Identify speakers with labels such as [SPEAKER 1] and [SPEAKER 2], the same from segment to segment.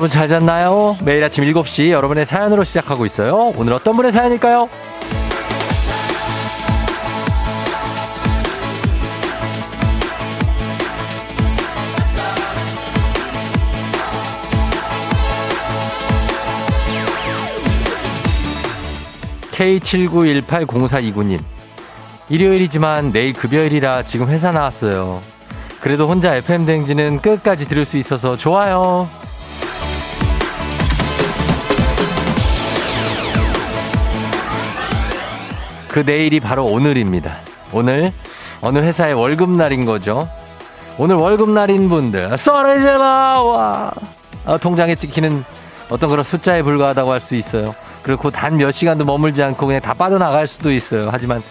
[SPEAKER 1] 여러분 잘 잤나요? 매일 아침 7시 여러분의 사연으로 시작하고 있어요. 오늘 어떤 분의 사연일까요? K79180429님. 일요일이지만 내일 급여일이라 지금 회사 나왔어요. 그래도 혼자 FM 댕지는 끝까지 들을 수 있어서 좋아요. 그 내일이 바로 오늘입니다. 오늘 어느 회사의 월급날인 거죠. 오늘 월급날인 분들 썰어져라 와 아, 통장에 찍히는 어떤 그런 숫자에 불과하다고 할 수 있어요. 그리고 단 몇 시간도 머물지 않고 그냥 다 빠져나갈 수도 있어요. 하지만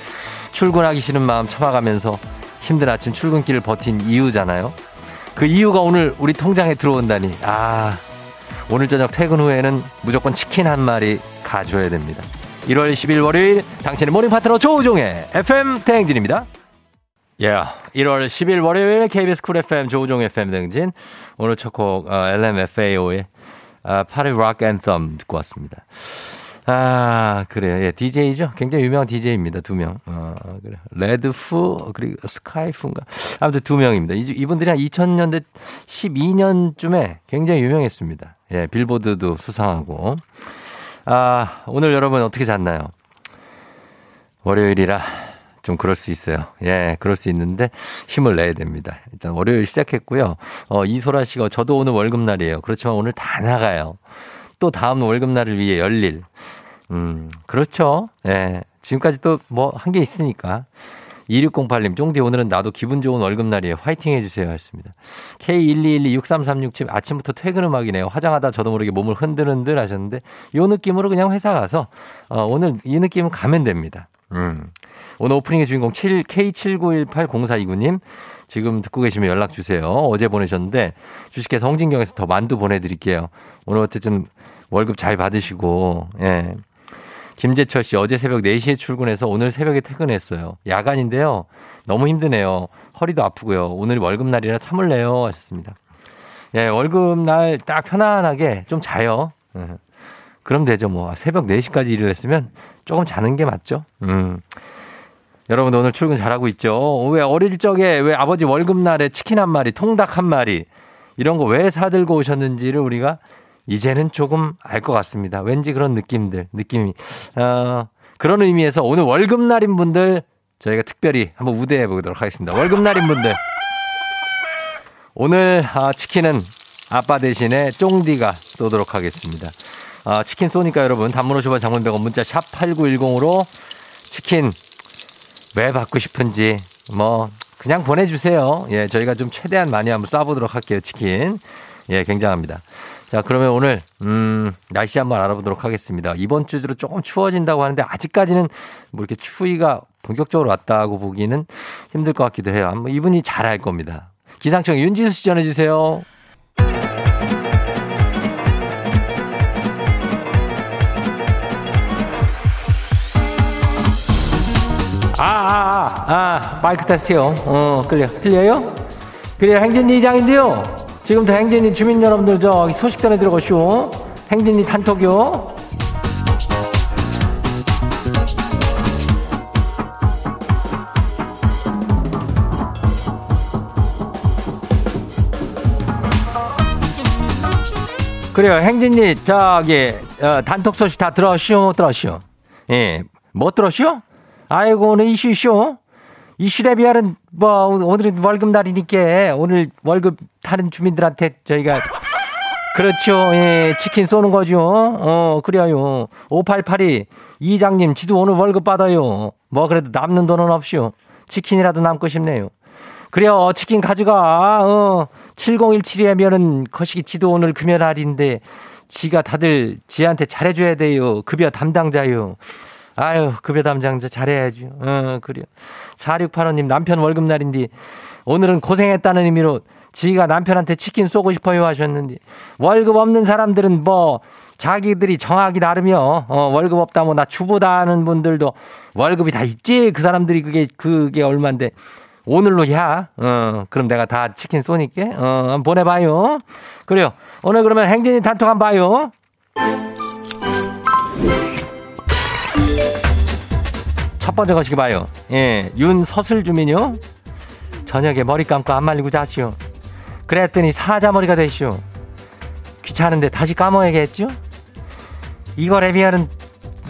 [SPEAKER 1] 출근하기 싫은 마음 참아가면서 힘든 아침 출근길을 버틴 이유잖아요. 그 이유가 오늘 우리 통장에 들어온다니. 아, 오늘 저녁 퇴근 후에는 무조건 치킨 한 마리 가져야 됩니다. 1월 10일 월요일 당신의 모닝 파트너 조우종의 FM 대행진입니다. 예, yeah, 1월 10일 월요일 KBS 쿨 FM 조우종 FM 대행진 오늘 첫곡 어, LMFAO의 아, 파리 락 앤썸 듣고 왔습니다. 아, 그래요. 예, DJ죠. 굉장히 유명한 DJ입니다. 두 명. 어, 그래. 레드프, 그리고 스카이프인가. 아무튼 두 명입니다. 이분들이 한 2000년대 12년쯤에 굉장히 유명했습니다. 예, 빌보드도 수상하고. 아, 오늘 여러분 어떻게 잤나요? 월요일이라 좀 그럴 수 있어요. 예, 그럴 수 있는데 힘을 내야 됩니다. 일단 월요일 시작했고요. 어, 이소라 씨가 저도 오늘 월급날이에요. 그렇지만 오늘 다 나가요. 또 다음 월급날을 위해 열릴. 음, 그렇죠. 예. 지금까지 또 뭐 한 게 있으니까. 2608님, 쫑디 오늘은 나도 기분 좋은 월급날이에요. 화이팅 해주세요. 하셨습니다. K121263367 아침부터 퇴근 음악이네요. 화장하다 저도 모르게 몸을 흔들흔들 하셨는데, 요 느낌으로 그냥 회사 가서, 어, 오늘 이 느낌은 가면 됩니다. 음. 오늘 오프닝의 주인공 7, K79180429님, 지금 듣고 계시면 연락 주세요. 어제 보내셨는데, 주식회사 홍진경에서 더 만두 보내드릴게요. 오늘 어쨌든 월급 잘 받으시고, 예. 김재철 씨 어제 새벽 4시에 출근해서 오늘 새벽에 퇴근했어요. 야간인데요. 너무 힘드네요. 허리도 아프고요. 오늘 월급날이라 참을래요. 하셨습니다. 예, 월급날 딱 편안하게 좀 자요. 음. 그럼 되죠. 뭐. 새벽 4시까지 일을 했으면 조금 자는 게 맞죠. 음. 여러분 오늘 출근 잘하고 있죠? 왜 어릴 적에 왜 아버지 월급날에 치킨 한 마리, 통닭 한 마리 이런 거 왜 사들고 오셨는지를 우리가 이제는 조금 알 것 같습니다. 왠지 그런 느낌들, 느낌이. 어, 그런 의미에서 오늘 월급날인 분들 저희가 특별히 한번 우대해 보도록 하겠습니다. 월급날인 분들. 오늘 아, 치킨은 아빠 대신에 쫑디가 쏘도록 하겠습니다. 아, 치킨 쏘니까 여러분 단문 50원 장문 100원 문자 샵 8910으로 치킨 왜 받고 싶은지 뭐 그냥 보내주세요. 예, 저희가 좀 최대한 많이 한번 쏴보도록 할게요. 치킨. 예, 굉장합니다. 자, 그러면 오늘, 음, 날씨 한번 알아보도록 하겠습니다. 이번 주로 조금 추워진다고 하는데 아직까지는 뭐 이렇게 추위가 본격적으로 왔다고 보기는 힘들 것 같기도 해요. 한번 이분이 잘 알 겁니다. 기상청 윤지수 씨 전해 주세요. 아, 아, 아, 아, 마이크 테스트요. 어, 끌려. 틀려요? 그래요. 행진이 이장인데요. 지금부터 행진이 주민 여러분들 저 소식 전해 들어가시오. 행진이 단톡요. 그래요. 행진이 저기 어, 단톡 소식 다 들었시오, 들었시오. 예, 뭐 들었시오? 아이고 오늘 이슈 이슈. 이슈에 비하는 뭐 오늘은 월급 날이니까 오늘 월급 다른 주민들한테 저희가 그렇죠. 예, 치킨 쏘는 거죠. 어, 그래요. 5882 이장님 지도 오늘 월급 받아요. 뭐 그래도 남는 돈은 없이요. 치킨이라도 남고 싶네요. 그래요. 치킨 가져가. 어, 7017이면은 거시기 지도 오늘 금요 날인데 지가 다들 지한테 잘해줘야 돼요. 급여 담당자요. 아유, 급여 담당자 잘해야죠. 어, 그래요. 4685님 남편 월급날인데 오늘은 고생했다는 의미로 지가 남편한테 치킨 쏘고 싶어요 하셨는데 월급 없는 사람들은 뭐 자기들이 정하기 나름이요. 어, 월급 없다 뭐 나 주부다 하는 분들도 월급이 다 있지. 그 사람들이 그게 그게 얼마인데 오늘로 야. 어, 그럼 내가 다 치킨 쏘니까. 어, 보내봐요. 그래요. 오늘 그러면 행진이 단톡 한번 봐요. 첫 번째 거시기 봐요. 예, 윤서슬 주민요. 저녁에 머리 감고 안 말리고 자시오. 그랬더니 사자머리가 되시오. 귀찮은데 다시 감아야겠죠? 이거 레비아는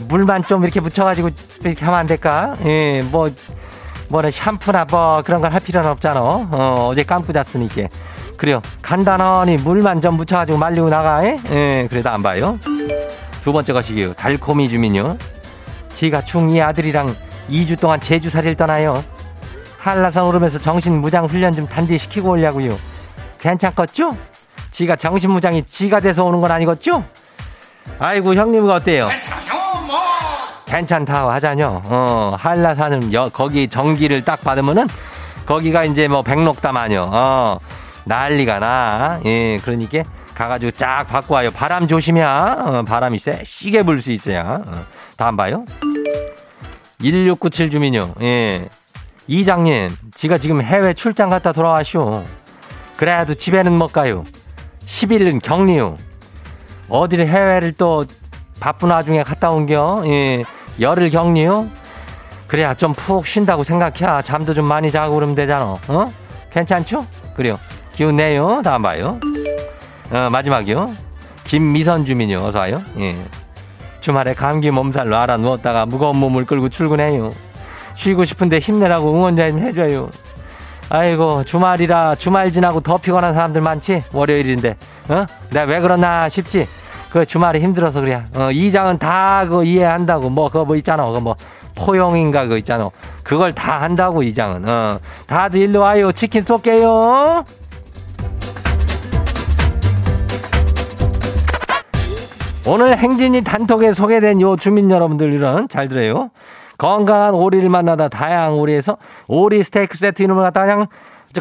[SPEAKER 1] 물만 좀 이렇게 묻혀가지고 이렇게 하면 안 될까? 예, 뭐, 뭐는 샴푸나 뭐 그런 걸 할 필요는 없잖아. 어, 어제 감고 잤으니까. 그래요. 간단하니 물만 좀 묻혀가지고 말리고 나가. 예, 예 그래도 안 봐요. 두 번째 것이기요. 달콤이 주민요. 지가 중2 아들이랑 2주 동안 제주살이를 떠나요. 한라산 오르면서 정신 무장 훈련 좀 단디 시키고 오려고요. 괜찮겠죠? 지가 정신 무장이 지가 돼서 오는 건 아니겠죠? 아이고 형님은 어때요? 괜찮아요 뭐. 괜찮다 하자뇨. 어 한라산은 여, 거기 전기를 딱 받으면은 거기가 이제 뭐 백록담 아니요. 어 난리가 나. 예 그러니까 가가지고 쫙 받고 와요. 바람 조심이야. 어, 바람이 세 시게 불 수 있어요. 어, 다음 봐요. 1697 주민요. 예. 이장님, 지가 지금 해외 출장 갔다 돌아와쇼. 그래도 집에는 못 가요. 10일은 격리요. 어디를 해외를 또 바쁜 와중에 갔다 온겨? 예. 열흘 격리요? 그래야 좀 푹 쉰다고 생각해. 잠도 좀 많이 자고 그러면 되잖아. 어? 괜찮죠? 그래요. 기운 내요. 다음 봐요. 어, 마지막이요. 김미선 주민요. 어서 와요. 예. 주말에 감기 몸살로 알아 누웠다가 무거운 몸을 끌고 출근해요. 쉬고 싶은데 힘내라고 응원 좀 해줘요. 아이고 주말이라 주말 지나고 더 피곤한 사람들 많지? 월요일인데 어? 내가 왜 그러나 싶지? 그 주말에 힘들어서 그래. 어 이장은 다 그거 이해한다고. 뭐 그거 뭐 있잖아. 그거 뭐 포용인가 그거 있잖아. 그걸 다 한다고 이장은. 어 다들 일로 와요. 치킨 쏠게요 오늘 행진이 단톡에 소개된 요 주민 여러분들은 잘 들어요. 건강한 오리를 만나다 다양한 오리에서 오리 스테이크 세트 이름을 갖다 그냥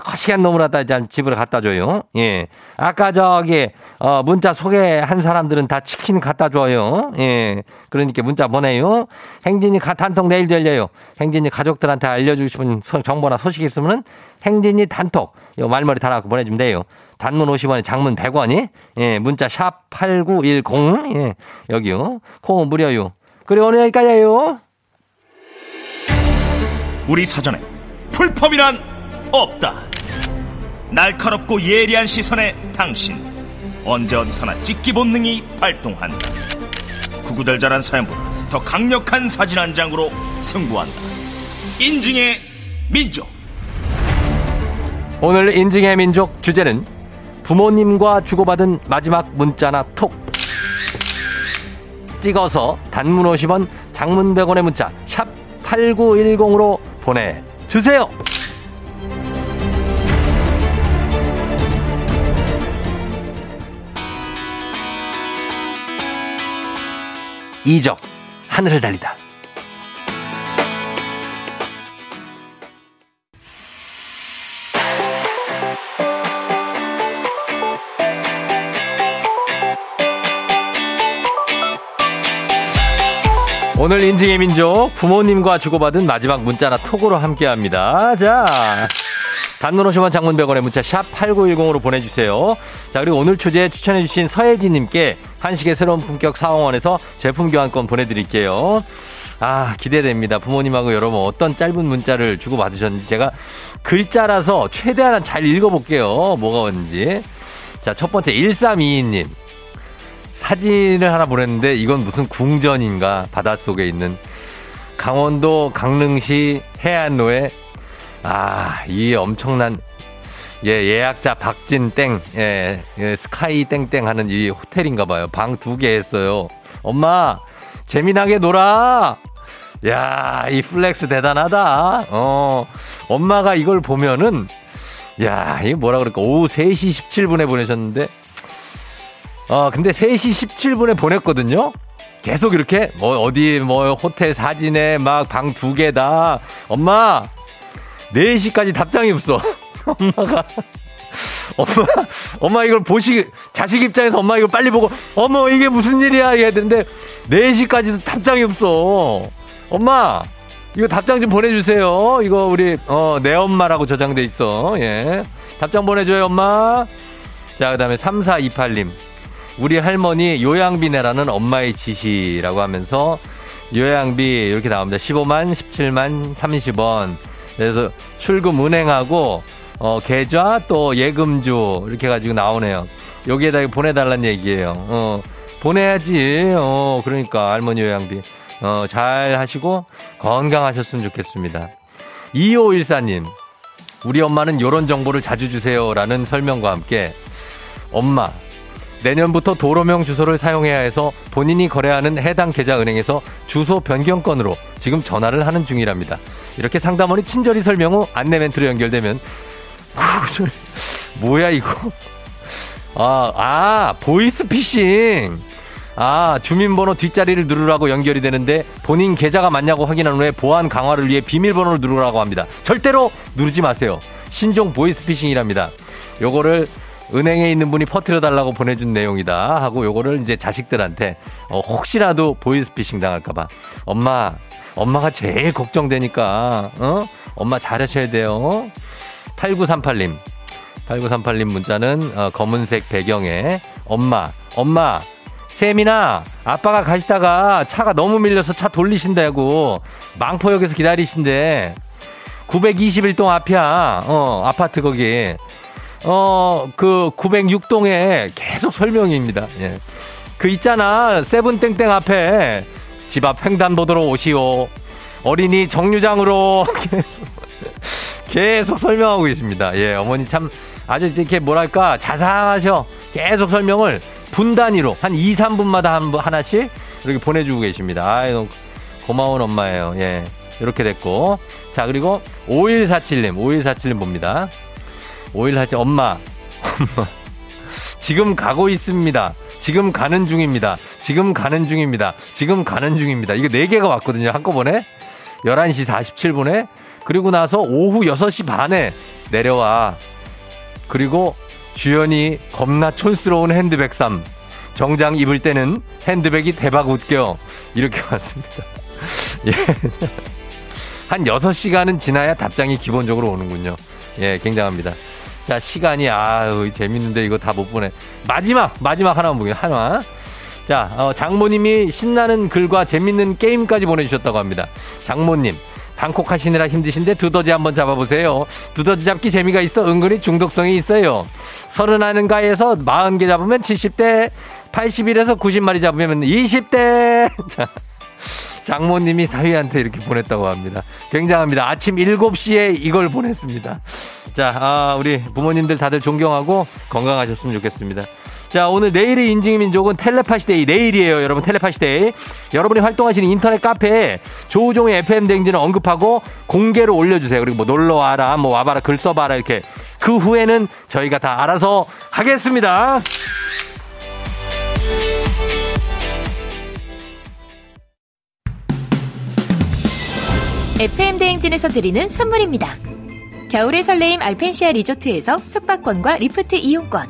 [SPEAKER 1] 거시기한 놈을 갖다 집으로 갖다 줘요. 예. 아까 저기, 어, 문자 소개한 사람들은 다 치킨 갖다 줘요. 예. 그러니까 문자 보내요. 행진이 단톡 내일 열려요. 행진이 가족들한테 알려주고 싶은 정보나 소식 있으면은 행진이 단톡, 요 말머리 달아갖고 보내주면 돼요. 단문 50원에 장문 100원이, 예. 문자 샵 8910, 예. 여기요. 콩은 무료요. 그리고 오늘 여기까지예요.
[SPEAKER 2] 우리 사전에 풀펌이란 없다. 날카롭고 예리한 시선에 당신 언제 어디서나 찍기 본능이 발동한다. 구구절절한 사연보다 더 강력한 사진 한 장으로 승부한다. 인증의 민족.
[SPEAKER 1] 오늘 인증의 민족 주제는 부모님과 주고받은 마지막 문자나 톡. 찍어서 단문 50원, 장문 100원의 문자 샵 8910으로 보내주세요. 이적 하늘을 달리다. 오늘 인증의 민족 부모님과 주고받은 마지막 문자나 톡으로 함께합니다. 자. 단문 50원 장문 100원의 문자 샵 8910으로 보내주세요. 자 그리고 오늘 주제 추천해주신 서혜진님께 한식의 새로운 품격 사원에서 제품 교환권 보내드릴게요. 아 기대됩니다. 부모님하고 여러분 어떤 짧은 문자를 주고받으셨는지 제가 글자라서 최대한 잘 읽어볼게요. 뭐가 왔는지. 자 첫 번째 1322님. 사진을 하나 보냈는데 이건 무슨 궁전인가 바닷속에 있는 강원도 강릉시 해안로에 아, 이 엄청난 예, 예약자 박진 땡, 예, 예, 스카이 땡땡 하는 이 호텔인가 봐요. 방 두 개 했어요. 엄마, 재미나게 놀아! 야, 이 플렉스 대단하다. 어, 엄마가 이걸 보면은, 야, 이게 뭐라 그럴까. 오후 3시 17분에 보내셨는데, 어, 근데 3시 17분에 보냈거든요? 계속 이렇게, 뭐, 어디, 뭐, 호텔 사진에 막 방 두 개다. 엄마, 4시까지 답장이 없어. 엄마가. 엄마, 엄마 이걸 보시, 자식 입장에서 엄마 이걸 빨리 보고, 어머, 이게 무슨 일이야? 이랬는데, 4시까지도 답장이 없어. 엄마, 이거 답장 좀 보내주세요. 이거 우리, 어, 내 엄마라고 저장돼 있어. 예. 답장 보내줘요, 엄마. 자, 그 다음에 3428님. 우리 할머니 요양비 내라는 엄마의 지시라고 하면서 요양비 이렇게 나옵니다. 15만, 17만, 30원. 그래서 출금 은행하고 어, 계좌 또 예금주 이렇게 가지고 나오네요. 여기에다 보내달란 얘기예요. 어, 보내야지. 어, 그러니까 할머니 요양비. 어, 잘 하시고 건강하셨으면 좋겠습니다. 2514님. 우리 엄마는 요런 정보를 자주 주세요라는 설명과 함께 엄마 내년부터 도로명 주소를 사용해야 해서 본인이 거래하는 해당 계좌 은행에서 주소 변경건으로 지금 전화를 하는 중이랍니다. 이렇게 상담원이 친절히 설명 후 안내 멘트로 연결되면 뭐야 이거? 아, 아, 보이스 피싱. 아, 주민번호 뒷자리를 누르라고 연결이 되는데 본인 계좌가 맞냐고 확인한 후에 보안 강화를 위해 비밀번호를 누르라고 합니다. 절대로 누르지 마세요. 신종 보이스피싱이랍니다. 요거를 은행에 있는 분이 퍼트려 달라고 보내준 내용이다 하고 요거를 이제 자식들한테 어, 혹시라도 보이스피싱 당할까봐. 엄마 엄마가 제일 걱정되니까 어? 엄마 잘하셔야 돼요. 8938님. 8938님 문자는 어, 검은색 배경에 엄마 엄마 세민아 아빠가 가시다가 차가 너무 밀려서 차 돌리신다고 망포역에서 기다리신대. 921동 앞이야. 어 아파트 거기 어, 그 906동에 계속 설명입니다. 예. 그 있잖아. 세븐땡땡 앞에 집 앞 횡단보도로 오시오. 어린이 정류장으로 계속, 계속 설명하고 계십니다. 예, 어머니 참 아주 이렇게 뭐랄까 자상하셔. 계속 설명을 분 단위로 한 2, 3분마다 한, 하나씩 이렇게 보내주고 계십니다. 아유, 고마운 엄마예요. 예. 이렇게 됐고. 자, 그리고 5147님, 5147님 봅니다. 오일 하지 엄마. 지금 가고 있습니다. 지금 가는 중입니다. 지금 가는 중입니다. 지금 가는 중입니다. 이거 4개가 왔거든요. 한꺼번에. 11시 47분에. 그리고 나서 오후 6시 반에 내려와. 그리고 주연이 겁나 촌스러운 핸드백 삼. 정장 입을 때는 핸드백이 대박 웃겨. 이렇게 왔습니다. 예. 한 6시간은 지나야 답장이 기본적으로 오는군요. 예, 굉장합니다. 자, 시간이, 아유, 재밌는데 이거 다 못 보내. 마지막, 마지막 하나만 보게, 하나. 자, 어, 장모님이 신나는 글과 재밌는 게임까지 보내주셨다고 합니다. 장모님, 방콕 하시느라 힘드신데 두더지 한번 잡아보세요. 두더지 잡기 재미가 있어 은근히 중독성이 있어요. 서른 하는가에서 마흔 개 잡으면 70대, 81에서 90마리 잡으면 20대. 자. 장모님이 사위한테 이렇게 보냈다고 합니다. 굉장합니다. 아침 7시에 이걸 보냈습니다. 자, 아, 우리 부모님들 다들 존경하고 건강하셨으면 좋겠습니다. 자, 오늘 내일의 인증 민족은 텔레파시데이 내일이에요. 여러분 텔레파시데이. 여러분이 활동하시는 인터넷 카페에 조우종의 FM 댕진을 언급하고 공개로 올려주세요. 그리고 뭐 놀러 와라, 뭐 와봐라, 글 써봐라 이렇게. 그 후에는 저희가 다 알아서 하겠습니다.
[SPEAKER 3] FM 대행진에서 드리는 선물입니다. 겨울의 설레임 알펜시아 리조트에서 숙박권과 리프트 이용권.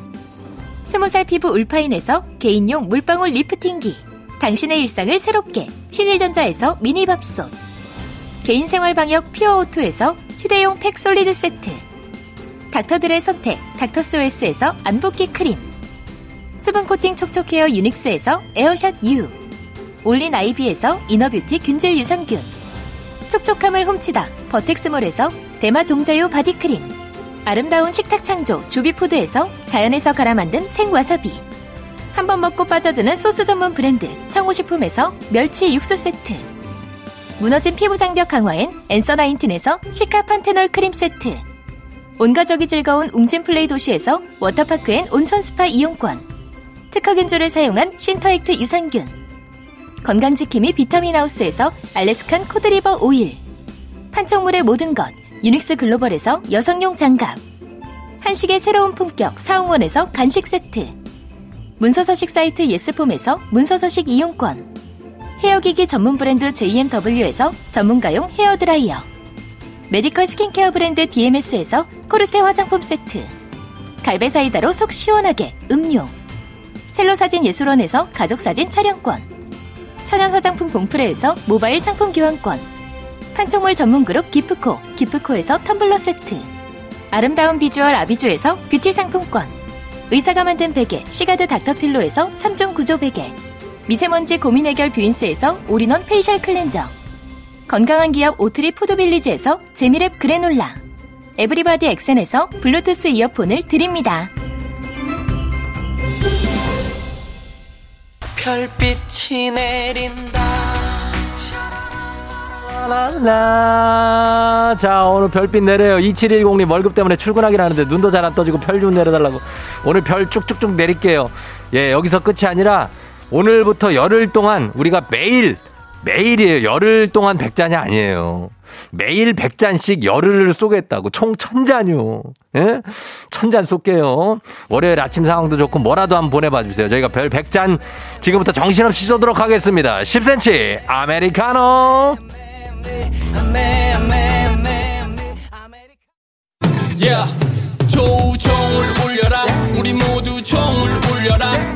[SPEAKER 3] 스무 살 피부 울파인에서 개인용 물방울 리프팅기. 당신의 일상을 새롭게 신일전자에서 미니밥솥. 개인생활 방역 퓨어오투에서 휴대용 팩 솔리드 세트. 닥터들의 선택 닥터스웰스에서 안붓기 크림. 수분 코팅 촉촉헤어 유닉스에서 에어샷 U. 올린 아이비에서 inner beauty 균질 유산균. 촉촉함을 훔치다 버텍스몰에서 대마 종자유 바디크림. 아름다운 식탁 창조 주비푸드에서 자연에서 갈아 만든 생와사비. 한 번 먹고 빠져드는 소스 전문 브랜드 청호식품에서 멸치 육수 세트. 무너진 피부 장벽 강화엔 엔서 나인틴에서 시카 판테놀 크림 세트. 온가족이 즐거운 웅진 플레이 도시에서 워터파크 and 온천 스파 이용권. 특허균주를 사용한 신터액트 유산균. 건강지킴이 비타민하우스에서 Alaskan cod liver oil. 판촉물의 모든 것 유닉스 글로벌에서 여성용 장갑 한식의 새로운 품격 사홍원에서 간식 세트 문서서식 사이트 예스폼에서 문서서식 이용권 헤어기기 전문 브랜드 JMW에서 전문가용 헤어드라이어 medical skincare 브랜드 DMS에서 코르테 화장품 세트 갈배사이다로 속 시원하게 음료 첼로 사진 예술원에서 가족 사진 촬영권 천연 화장품 봉프레에서 모바일 상품 교환권 판촉물 전문 그룹 기프코, 기프코에서 텀블러 세트. 아름다운 비주얼 아비주에서 뷰티 상품권. 의사가 만든 베개, 시가드 닥터필로에서 3종 구조 베개. 미세먼지 고민 해결 뷰인스에서 all-in-one facial cleanser. 건강한 기업 오트리 푸드빌리지에서 재미랩 그래놀라. 에브리바디 엑센에서 블루투스 이어폰을 드립니다.
[SPEAKER 4] 별빛이 내린다.
[SPEAKER 1] 라 자, 오늘 별빛 내려요. 2710님 월급 때문에 출근하긴 하는데 눈도 잘 안 떠지고 별 좀 내려달라고. 오늘 별 쭉쭉쭉 내릴게요. 예, 여기서 끝이 아니라 오늘부터 열흘 동안 우리가 매일, 매일이에요. 열흘 동안 백잔이 아니에요. 매일 백잔씩 열흘을 쏘겠다고. 총 천잔요. 예? 천잔 쏠게요. 월요일 아침 상황도 좋고 뭐라도 한번 보내봐 주세요. 저희가 별 백잔 지금부터 정신없이 쏘도록 하겠습니다. 10cm 아메리카노.
[SPEAKER 4] Yeah. 조우종을 울려라 우리 모두 종을 울려라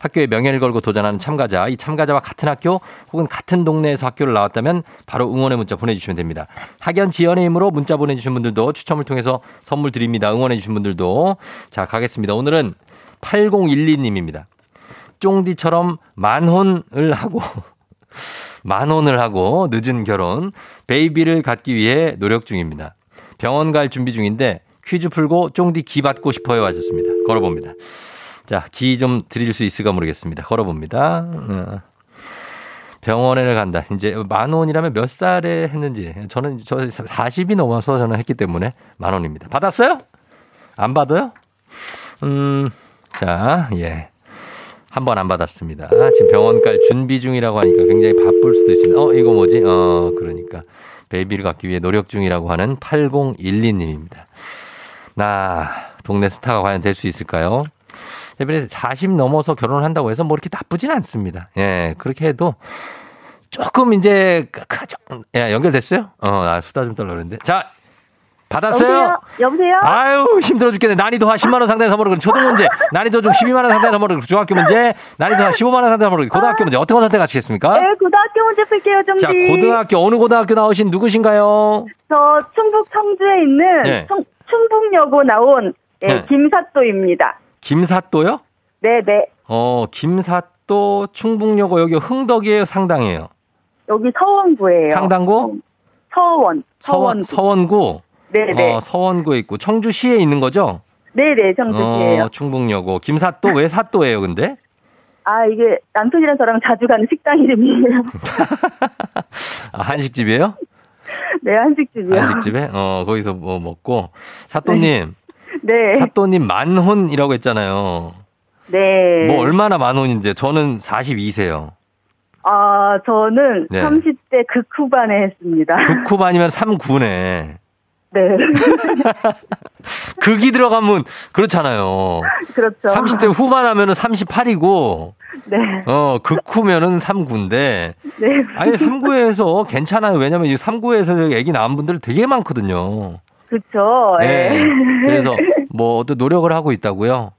[SPEAKER 1] 학교의 명예를 걸고 도전하는 참가자, 이 참가자와 같은 학교 혹은 같은 동네에서 학교를 나왔다면 바로 응원의 문자 보내주시면 됩니다. 학연 지연의 힘으로 문자 보내주신 분들도 추첨을 통해서 선물 드립니다. 응원해주신 분들도. 자, 가겠습니다. 오늘은 8012님입니다. 쫑디처럼 만혼을 하고 만혼을 하고 늦은 결혼, 베이비를 갖기 위해 노력 중입니다. 병원 갈 준비 중인데 퀴즈 풀고 쫑디 기 받고 싶어요 하셨습니다. 걸어봅니다. 자, 기 좀 드릴 수 있을까 모르겠습니다. 걸어봅니다. 어. 병원에 간다. 이제 만 원이라면 몇 살에 했는지. 저는 저 40이 넘어서 저는 했기 때문에 만 원입니다. 받았어요? 안 받아요? 음, 자, 예. 한 번 안 받았습니다. 지금 병원 갈 준비 중이라고 하니까 굉장히 바쁠 수도 있습니다. 어, 이거 뭐지? 어, 그러니까. 베이비를 갖기 위해 노력 중이라고 하는 8012님입니다. 나, 동네 스타가 과연 될 수 있을까요? 이번에 40 넘어서 결혼을 한다고 해서 뭐 이렇게 나쁘진 않습니다. 예, 그렇게 해도 조금 이제, 그, 그, 예, 연결됐어요? 어, 아, 수다 좀 떨려 그랬는데. 자, 받았어요?
[SPEAKER 5] 여보세요?
[SPEAKER 1] 아유, 힘들어 죽겠네. 난이도 한 10만원 상당의 선물을, 초등 문제, 난이도 중 12만원 상당의 선물을, 중학교 문제, 난이도 한 15만원 상당의 선물을, 고등학교 문제, 어떤 거 선택하시겠습니까?
[SPEAKER 5] 네, 고등학교 문제 풀게요, 좀.
[SPEAKER 1] 자, 고등학교, 어느 고등학교 나오신 누구신가요?
[SPEAKER 5] 저 충북 청주에 있는
[SPEAKER 1] 네.
[SPEAKER 5] 청- 충북여고 나온 예,
[SPEAKER 1] 네.
[SPEAKER 5] 김사또입니다.
[SPEAKER 1] 김사또요?
[SPEAKER 5] 네네.
[SPEAKER 1] 어, 김사또, 충북여고, 여기 흥덕이에요, 상당이에요?
[SPEAKER 5] 여기 서원구예요.
[SPEAKER 1] 상당고?
[SPEAKER 5] 서원.
[SPEAKER 1] 서원,
[SPEAKER 5] 서원.
[SPEAKER 1] 서원구?
[SPEAKER 5] 네네.
[SPEAKER 1] 어, 서원구에 있고, 청주시에 있는 거죠?
[SPEAKER 5] 네네, 청주시예요.
[SPEAKER 1] 어, 충북여고. 김사또, 왜 사또예요, 근데?
[SPEAKER 5] 아, 이게 남편이랑 저랑 자주 가는 식당 이름이에요.
[SPEAKER 1] 아, 한식집이에요?
[SPEAKER 5] 네, 한식집이요.
[SPEAKER 1] 한식집에? 어, 거기서 뭐 먹고. 사또님,
[SPEAKER 5] 네.
[SPEAKER 1] 사또님 만혼이라고 했잖아요.
[SPEAKER 5] 네.
[SPEAKER 1] 뭐 얼마나 만혼인데, 저는 42세요.
[SPEAKER 5] 아, 저는
[SPEAKER 1] 네.
[SPEAKER 5] 30대 극후반에 했습니다.
[SPEAKER 1] 9쿠반이면 39네.
[SPEAKER 5] 네.
[SPEAKER 1] 극이 들어가면 그렇잖아요.
[SPEAKER 5] 그렇죠.
[SPEAKER 1] 30대 후반 하면은 38이고,
[SPEAKER 5] 네.
[SPEAKER 1] 어, 극후면은 39인데,
[SPEAKER 5] 네.
[SPEAKER 1] 아니, 3구에서 괜찮아요. 왜냐면 이 3구에서 애기 낳은 분들 되게 많거든요.
[SPEAKER 5] 그렇죠.
[SPEAKER 1] 네.
[SPEAKER 5] 예.
[SPEAKER 1] 그래서 뭐 어떤 노력을 하고 있다고요?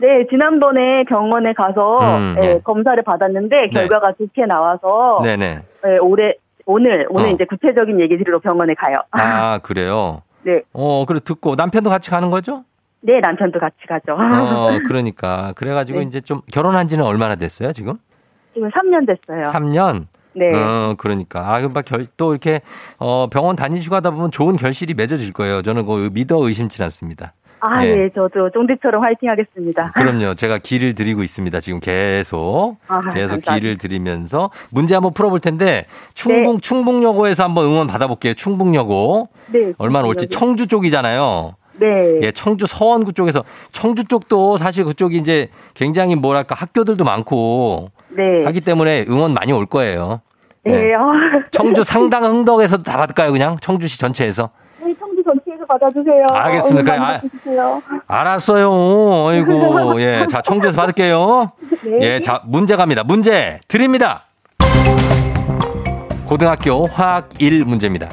[SPEAKER 5] 네, 지난번에 병원에 가서
[SPEAKER 1] 음,
[SPEAKER 5] 예,
[SPEAKER 1] 네.
[SPEAKER 5] 검사를 받았는데 결과가 좋게 나와서
[SPEAKER 1] 네네.
[SPEAKER 5] 예, 올해 오늘 오늘 어. 이제 구체적인 얘기 들으러 병원에 가요.
[SPEAKER 1] 아, 그래요?
[SPEAKER 5] 네.
[SPEAKER 1] 어, 그래, 듣고 남편도 같이 가는 거죠?
[SPEAKER 5] 네, 남편도 같이 가죠.
[SPEAKER 1] 어, 그러니까. 그래가지고
[SPEAKER 5] 네.
[SPEAKER 1] 이제 좀 결혼한 지는 얼마나 됐어요, 지금?
[SPEAKER 5] 지금 3년 됐어요.
[SPEAKER 1] 3년?
[SPEAKER 5] 네.
[SPEAKER 1] 어, 그러니까. 아, 그럼 막 결, 또 이렇게, 어, 병원 다니시고 하다 보면 좋은 결실이 맺어질 거예요. 저는 그거 믿어 의심치 않습니다.
[SPEAKER 5] 아,
[SPEAKER 1] 예.
[SPEAKER 5] 예, 저도 쫑디처럼 화이팅 하겠습니다.
[SPEAKER 1] 그럼요. 제가 기를 드리고 있습니다. 지금 계속.
[SPEAKER 5] 아,
[SPEAKER 1] 계속
[SPEAKER 5] 감사합니다.
[SPEAKER 1] 기를 드리면서 문제 한번 풀어볼 텐데 충북,
[SPEAKER 5] 네.
[SPEAKER 1] 충북여고에서 한번 응원 받아볼게요. 충북여고.
[SPEAKER 5] 네.
[SPEAKER 1] 얼마나 올지. 청주 쪽이잖아요.
[SPEAKER 5] 네.
[SPEAKER 1] 예, 청주 서원구 쪽에서 청주 쪽도 사실 그쪽이 이제 굉장히 뭐랄까 학교들도 많고
[SPEAKER 5] 네.
[SPEAKER 1] 하기 때문에 응원 많이 올 거예요. 예.
[SPEAKER 5] 네. 아.
[SPEAKER 1] 청주 상당 흥덕에서도 다 받을까요, 그냥? 청주시 전체에서?
[SPEAKER 5] 네, 청주 전체에서 받아주세요.
[SPEAKER 1] 알겠습니다. 아,
[SPEAKER 5] 많이 주세요.
[SPEAKER 1] 알았어요. 어이구. 예. 자, 청주에서 받을게요.
[SPEAKER 5] 네.
[SPEAKER 1] 예. 자, 문제 갑니다. 문제 드립니다. 고등학교 화학 1 문제입니다.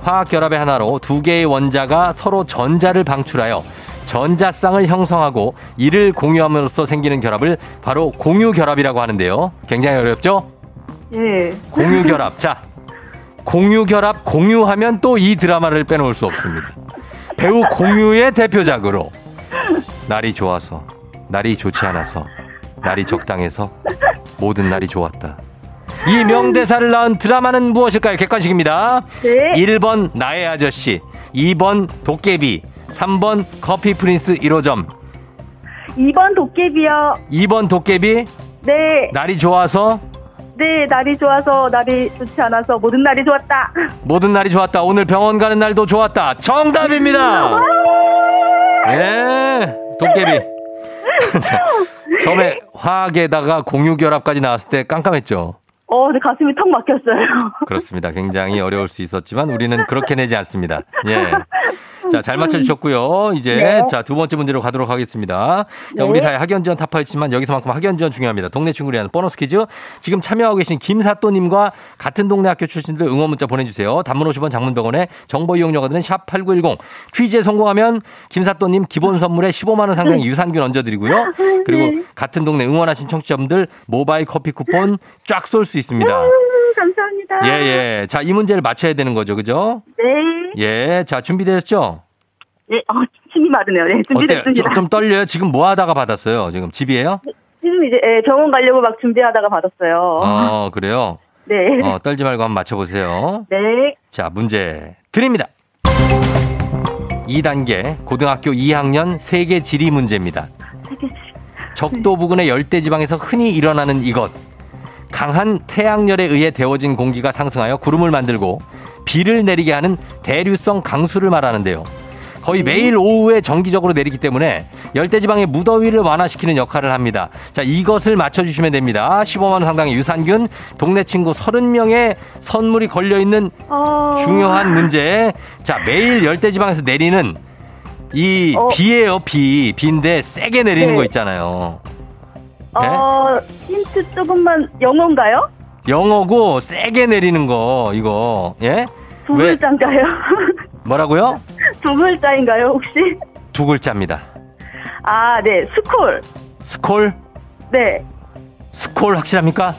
[SPEAKER 1] 화학 결합의 하나로 두 개의 원자가 서로 전자를 방출하여 전자쌍을 형성하고 이를 공유함으로써 생기는 결합을 바로 공유 결합이라고 하는데요. 굉장히 어렵죠?
[SPEAKER 5] 예.
[SPEAKER 1] 공유 결합. 자, 공유 결합 공유하면 또 이 드라마를 빼놓을 수 없습니다. 배우 공유의 대표작으로 날이 좋아서 날이 좋지 않아서 날이 적당해서 모든 날이 좋았다. 이 명대사를 낳은 드라마는 무엇일까요? 객관식입니다.
[SPEAKER 5] 네.
[SPEAKER 1] 1번 나의 아저씨, 2번 도깨비, 3번 커피 프린스 1호점,
[SPEAKER 5] 2번 도깨비요.
[SPEAKER 1] 2번 도깨비,
[SPEAKER 5] 네.
[SPEAKER 1] 날이 좋아서
[SPEAKER 5] 네, 날이 좋아서 날이 좋지 않아서 모든 날이 좋았다.
[SPEAKER 1] 모든 날이 좋았다. 오늘 병원 가는 날도 좋았다. 정답입니다. 예, 도깨비. 자, 처음에 화학에다가 공유결합까지 나왔을 때 깜깜했죠.
[SPEAKER 5] 어, 네, 가슴이 턱 막혔어요.
[SPEAKER 1] 그렇습니다. 굉장히 어려울 수 있었지만 우리는 그렇게 내지 않습니다. 예. 자, 잘 맞춰주셨고요. 이제
[SPEAKER 5] 네.
[SPEAKER 1] 자, 두 번째 문제로 가도록 하겠습니다. 자,
[SPEAKER 5] 네.
[SPEAKER 1] 우리 사회 학연 지원 타파였지만 여기서만큼 학연 지원 중요합니다. 동네 친구를 위한 보너스 퀴즈. 지금 참여하고 계신 김사또님과 같은 동네 학교 출신들 응원 문자 보내주세요. 단문 50원 장문 100원에 정보 이용료가 드는 샵8910. 퀴즈에 성공하면 김사또님 기본 선물에 15만원 상당의 유산균 얹어드리고요. 그리고
[SPEAKER 5] 네.
[SPEAKER 1] 같은 동네 응원하신 청취자분들 모바일 커피 쿠폰 쫙 쏠 수 있습니다.
[SPEAKER 5] 음, 감사합니다.
[SPEAKER 1] 예, 예. 자, 이 문제를 맞춰야 되는 거죠. 그죠?
[SPEAKER 5] 네.
[SPEAKER 1] 예. 자, 준비되셨죠?
[SPEAKER 5] 네, 어, 침이 마르네요. 네? 준비됐습니다.
[SPEAKER 1] 좀, 좀 떨려요? 지금 뭐 하다가 받았어요? 지금 집이에요?
[SPEAKER 5] 지금 이제 예, 병원 가려고 막 준비하다가 받았어요.
[SPEAKER 1] 어, 그래요?
[SPEAKER 5] 네.
[SPEAKER 1] 어, 떨지 말고 한번 맞춰보세요.
[SPEAKER 5] 네.
[SPEAKER 1] 자, 문제 드립니다. 2단계 고등학교 2학년 세계 지리 문제입니다. 적도 부근의 열대 지방에서 흔히 일어나는 이것. 강한 태양열에 의해 데워진 공기가 상승하여 구름을 만들고 비를 내리게 하는 대류성 강수를 말하는데요. 거의 매일 오후에 정기적으로 내리기 때문에 열대지방의 무더위를 완화시키는 역할을 합니다. 자, 이것을 맞춰주시면 됩니다. 15만원 상당의 유산균, 동네 친구 30명의 선물이 걸려있는
[SPEAKER 5] 어...
[SPEAKER 1] 중요한 문제. 자, 매일 열대지방에서 내리는 이
[SPEAKER 5] 어.
[SPEAKER 1] 비예요, 비. 비인데 세게 내리는
[SPEAKER 5] 네.
[SPEAKER 1] 거 있잖아요. 네?
[SPEAKER 5] 어, 힌트 조금만 영어인가요?
[SPEAKER 1] 영어고 세게 내리는 거, 이거. 예?
[SPEAKER 5] 두
[SPEAKER 1] 왜?
[SPEAKER 5] 글자인가요?
[SPEAKER 1] 뭐라고요?
[SPEAKER 5] 두 글자인가요, 혹시?
[SPEAKER 1] 두 글자입니다.
[SPEAKER 5] 아, 네. 스콜.
[SPEAKER 1] 스콜?
[SPEAKER 5] 네.
[SPEAKER 1] 스콜 확실합니까?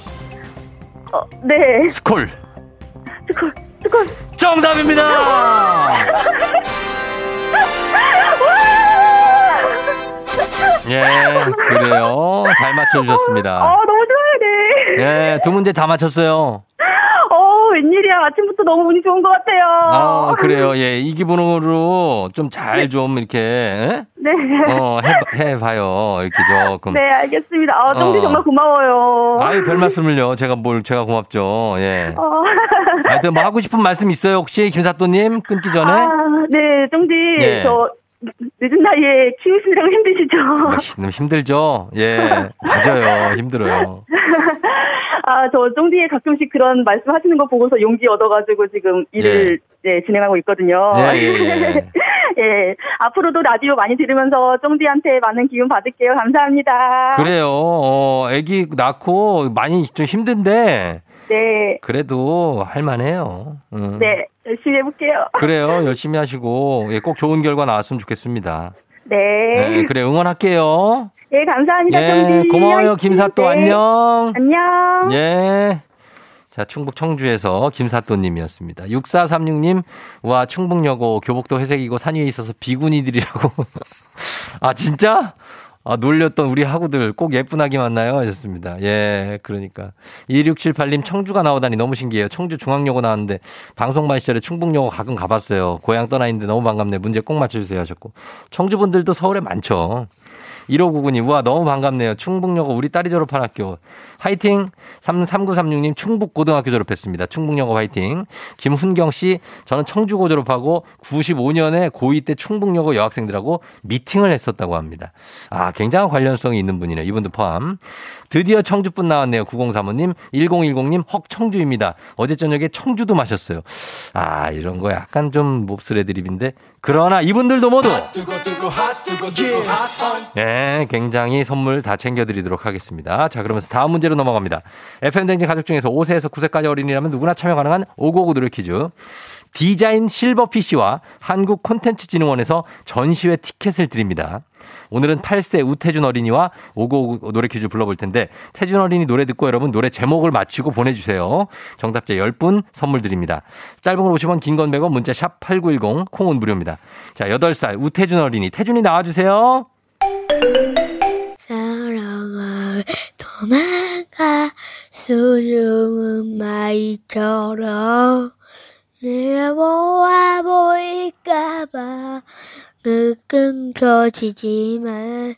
[SPEAKER 5] 어, 네.
[SPEAKER 1] 스콜.
[SPEAKER 5] 스콜. 스콜.
[SPEAKER 1] 정답입니다! 예, 그래요. 잘 맞춰주셨습니다.
[SPEAKER 5] 어, 너무 좋아요, 네.
[SPEAKER 1] 예, 두 문제 다 맞췄어요.
[SPEAKER 5] 어, 웬일이야. 아침부터 너무 운이 좋은 것 같아요.
[SPEAKER 1] 아, 그래요. 예, 이 기분으로 좀 잘좀 이렇게, 예?
[SPEAKER 5] 네.
[SPEAKER 1] 어, 해, 해봐요. 이렇게 조금.
[SPEAKER 5] 네, 알겠습니다. 아, 쫑디
[SPEAKER 1] 어.
[SPEAKER 5] 정말 고마워요.
[SPEAKER 1] 아유, 별 말씀을요. 제가 뭘, 제가 고맙죠. 예.
[SPEAKER 5] 어.
[SPEAKER 1] 하여튼 뭐 하고 싶은 말씀 있어요, 혹시? 김사또님? 끊기 전에?
[SPEAKER 5] 아, 네, 쫑디.
[SPEAKER 1] 예.
[SPEAKER 5] 저, 늦은 나이에 키우시느라고 힘드시죠?
[SPEAKER 1] 뭐 힘- 힘들죠? 예. 맞아요. 힘들어요.
[SPEAKER 5] 아, 저 쫑디에 가끔씩 그런 말씀 하시는 거 보고서 용기 얻어가지고 지금 일을 네, 진행하고 있거든요.
[SPEAKER 1] 예, 예, 예.
[SPEAKER 5] 예, 앞으로도 라디오 많이 들으면서 쫑디한테 많은 기운 받을게요. 감사합니다.
[SPEAKER 1] 그래요. 어, 애기 낳고 많이 좀 힘든데,
[SPEAKER 5] 네,
[SPEAKER 1] 그래도 할만해요. 음.
[SPEAKER 5] 네, 열심히 해볼게요.
[SPEAKER 1] 그래요. 열심히 하시고, 예, 꼭 좋은 결과 나왔으면 좋겠습니다.
[SPEAKER 5] 네,
[SPEAKER 1] 예, 그래, 응원할게요.
[SPEAKER 5] 예, 감사합니다.
[SPEAKER 1] 예. 고마워요. 김사또
[SPEAKER 5] 네.
[SPEAKER 1] 안녕.
[SPEAKER 5] 안녕.
[SPEAKER 1] 예. 자, 충북 청주에서 김사또님이었습니다. 6436님, 와, 충북여고 교복도 회색이고 산 위에 있어서 비구니들이라고. 아, 진짜? 아, 놀렸던 우리 하구들 꼭 예쁜 아기 만나요 하셨습니다. 예, 그러니까. 2678님 청주가 나오다니 너무 신기해요. 청주 중앙여고 나왔는데 방송반 시절에 충북여고 가끔 가봤어요. 고향 떠나 있는데 너무 반갑네. 문제 꼭 맞춰주세요 하셨고. 청주분들도 서울에 많죠. 1599님, 우와, 너무 반갑네요. 충북여고 우리 딸이 졸업한 학교. 화이팅! 3, 3936님, 충북고등학교 졸업했습니다. 충북여고 화이팅. 김훈경 씨, 저는 청주고 졸업하고 95년에 고2 때 충북여고 여학생들하고 미팅을 했었다고 합니다. 아, 굉장한 관련성이 있는 분이네요. 이분도 포함. 드디어 청주분 나왔네요. 9035님, 1010님, 헉, 청주입니다. 어제 저녁에 청주도 마셨어요. 아, 이런 거 약간 좀 몹쓸 애드립인데. 그러나 이분들도 모두
[SPEAKER 4] 핫
[SPEAKER 1] 네, 굉장히 선물 다 챙겨드리도록 하겠습니다. 자, 그러면서 다음 문제로 넘어갑니다. FM댕진 가족 중에서 5세에서 9세까지 어린이라면 누구나 참여 가능한 555 노래 퀴즈. 디자인 실버피쉬와 한국 콘텐츠진흥원에서 전시회 티켓을 드립니다. 오늘은 8세 우태준 어린이와 555 노래 퀴즈 불러볼 텐데 태준 어린이 노래 듣고 여러분 노래 제목을 맞히고 보내주세요. 정답자 10분 선물 드립니다. 짧은 걸 50원 긴 건 100원 문자 샵 8910 콩은 무료입니다. 자 8살 우태준 어린이 태준이 나와주세요.
[SPEAKER 6] 사랑아 도망가 소중한 마이처럼 내가 모아 보일까봐 끙끙거지지만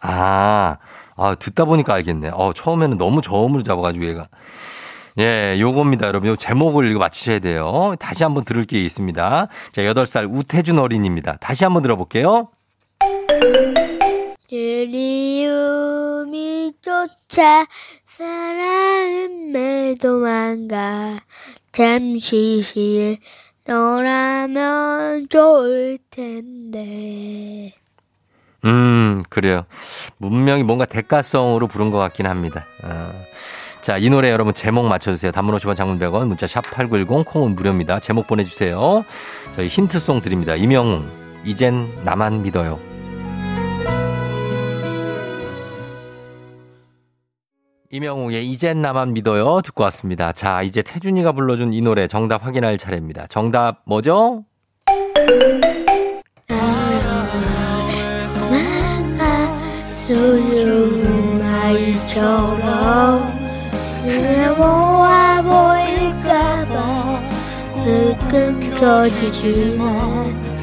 [SPEAKER 1] 아, 아, 듣다 보니까 알겠네. 어, 처음에는 너무 저음으로 잡아가지고 얘가. 예, 요겁니다, 여러분. 요 제목을 이거 맞히셔야 돼요. 다시 한번 들을 게 있습니다. 자, 8살 우태준 어린입니다. 다시 한번 들어볼게요.
[SPEAKER 6] 그리움이 쫓아 사랑은 내 도망가 잠시 쉴 너라면 좋을 텐데
[SPEAKER 1] 음, 그래요. 분명히 뭔가 대가성으로 부른 것 같긴 합니다. 어. 자, 이 노래 여러분 제목 맞춰주세요. 단문 50원 장문 100원, 문자 샵 8910, 콩은 무료입니다. 제목 보내주세요. 저희 힌트송 드립니다. 이명웅, 이젠 나만 믿어요. 이명웅의 이젠 나만 믿어요 듣고 왔습니다. 자, 이제 태준이가 불러준 이 노래 정답 확인할 차례입니다. 정답 뭐죠?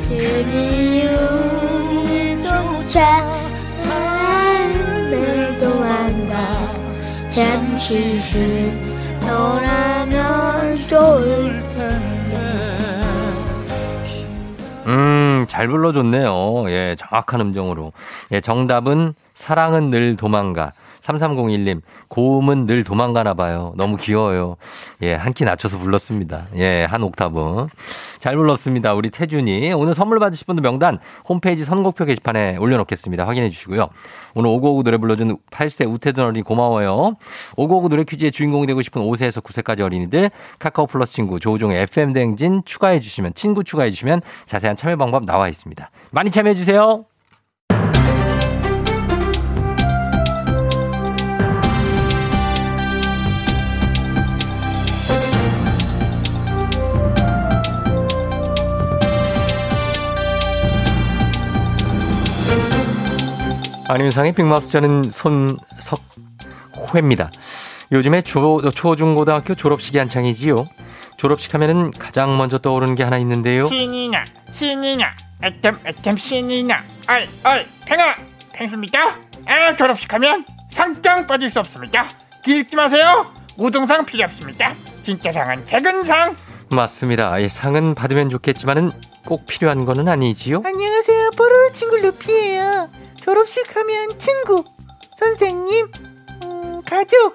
[SPEAKER 6] 그리움이 쫓아 늘 도망가 잠시 쉴 너라면 좋을
[SPEAKER 1] 음, 잘 불러줬네요. 예, 정확한 음정으로. 예, 정답은 사랑은 늘 도망가. 3301님, 고음은 늘 도망가나 봐요. 너무 귀여워요. 예, 한 키 낮춰서 불렀습니다. 예, 한 옥타브. 잘 불렀습니다. 우리 태준이. 오늘 선물 받으실 분들 명단 홈페이지 선곡표 게시판에 올려놓겠습니다. 확인해 주시고요. 오늘 오고오구 노래 불러준 8세 우태준 어린이 고마워요. 오고오구 노래 퀴즈의 주인공이 되고 싶은 5세에서 9세까지 어린이들 카카오 플러스 친구 조우종의 FM 대행진 추가해 주시면 친구 추가해 주시면 자세한 참여 방법 나와 있습니다. 많이 참여해 주세요. 안윤상의 빅마우스 저는 손석회입니다. 요즘에 초, 초중고등학교 졸업식이 한창이지요. 졸업식 하면은 가장 먼저 떠오르는 게 하나 있는데요.
[SPEAKER 7] 신이나 신이나 애템 애템 신이나 어이 어이 팽아 팽수입니다 아 졸업식 하면 상장 빠질 수 없습니다 기죽지 마세요 우등상 필요 없습니다 진짜 상은 퇴근상
[SPEAKER 1] 맞습니다. 예, 상은 받으면 좋겠지만은 꼭 필요한 거는 아니지요.
[SPEAKER 8] 안녕하세요. 뽀로로 친구 루피예요. 졸업식 하면 친구, 선생님, 음, 가족,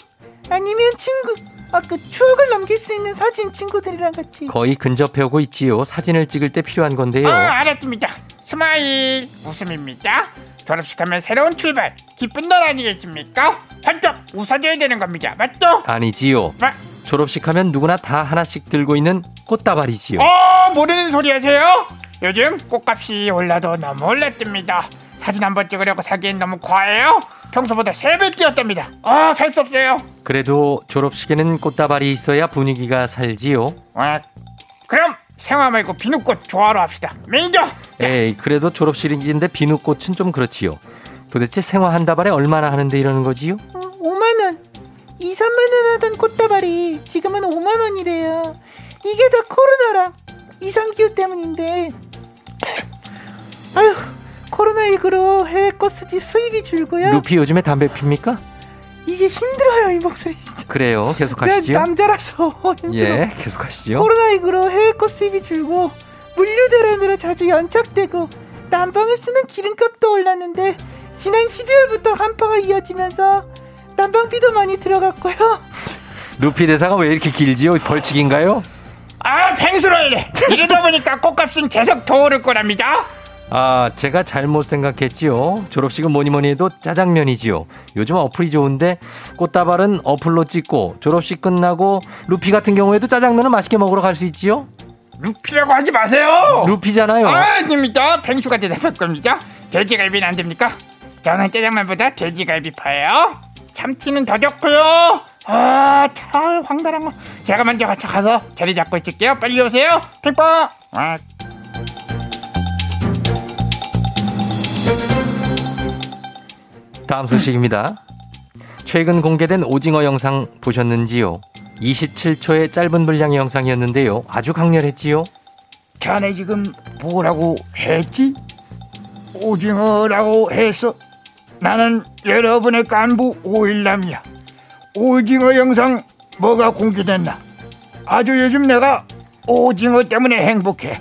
[SPEAKER 8] 아니면 친구. 아그 추억을 남길 수 있는 사진 친구들이랑 같이.
[SPEAKER 1] 거의 근접해 오고 있지요. 사진을 찍을 때 필요한 건데요.
[SPEAKER 7] 아 알았습니다 smile 웃음입니다 졸업식 하면 새로운 출발 기쁜 날 아니겠습니까 반짝 웃어줘야 되는 겁니다 맞죠?
[SPEAKER 1] 아니지요.
[SPEAKER 7] 마,
[SPEAKER 1] 졸업식 하면 누구나 다 하나씩 들고 있는 꽃다발이지요.
[SPEAKER 7] 어 모르는 소리 하세요? 요즘 꽃값이 올라도 너무 올랐답니다 사진 한 번 찍으려고 사기엔 너무 과해요 평소보다 3배 뛰었답니다. 아, 살 수 없어요.
[SPEAKER 1] 그래도 졸업식에는 꽃다발이 있어야 분위기가 살지요.
[SPEAKER 7] 아, 그럼 생화 말고 비누꽃 좋아하러 합시다. 매니저!
[SPEAKER 1] 에이, 그래도 졸업식인데 비누꽃은 좀 그렇지요. 도대체 생화 한 다발에 얼마나 하는데 이러는 거지요?
[SPEAKER 8] 어, 5만 원. 2, 3만 원 하던 꽃다발이 지금은 5만 원이래요. 이게 다 코로나랑 이상기후 때문인데. 아휴, 코로나19로 해외 꽃수지 수입이 줄고요.
[SPEAKER 1] 루피 요즘에 담배 핍니까?
[SPEAKER 8] 이게 힘들어요, 이 목소리 진짜.
[SPEAKER 1] 그래요. 계속
[SPEAKER 8] 난
[SPEAKER 1] 하시죠.
[SPEAKER 8] 남자라서 힘들어.
[SPEAKER 1] 예, 계속 하시죠.
[SPEAKER 8] 코로나19로 해외 꽃 수입이 줄고 물류 대란으로 자주 연착되고 난방을 쓰는 기름값도 올랐는데 지난 12월부터 한파가 이어지면서 난방비도 많이 들어갔고요.
[SPEAKER 1] 루피 대사가 왜 이렇게 길지요? 벌칙인가요?
[SPEAKER 7] 아, 팽수를 이러다 보니까 꽃값은 계속 더 오를 거랍니다.
[SPEAKER 1] 아, 제가 잘못 생각했지요. 졸업식은 뭐니 뭐니 해도 짜장면이지요. 요즘 어플이 좋은데 꽃다발은 어플로 찍고 졸업식 끝나고 루피 같은 경우에도 짜장면을 맛있게 먹으러 갈 수 있지요.
[SPEAKER 7] 루피라고 하지 마세요.
[SPEAKER 1] 루피잖아요.
[SPEAKER 7] 아, 아닙니다. 팽수가 대답할 겁니다. 돼지갈비는 안 됩니까? 저는 짜장면보다 돼지갈비파예요. 참치는 더 좋고요. 아, 참 황당한 거. 제가 먼저 가서 자리 잡고 있을게요. 빨리 오세요. 핑퐁.
[SPEAKER 1] 다음 소식입니다. 최근 공개된 오징어 영상 보셨는지요? 27초의 짧은 분량의 영상이었는데요. 아주 강렬했지요?
[SPEAKER 7] 자네 지금 뭐라고 했지? 오징어라고 했어. 나는 여러분의 간부 오일남이야. 오징어 영상 뭐가 공개됐나? 아주 요즘 내가 오징어 때문에 행복해.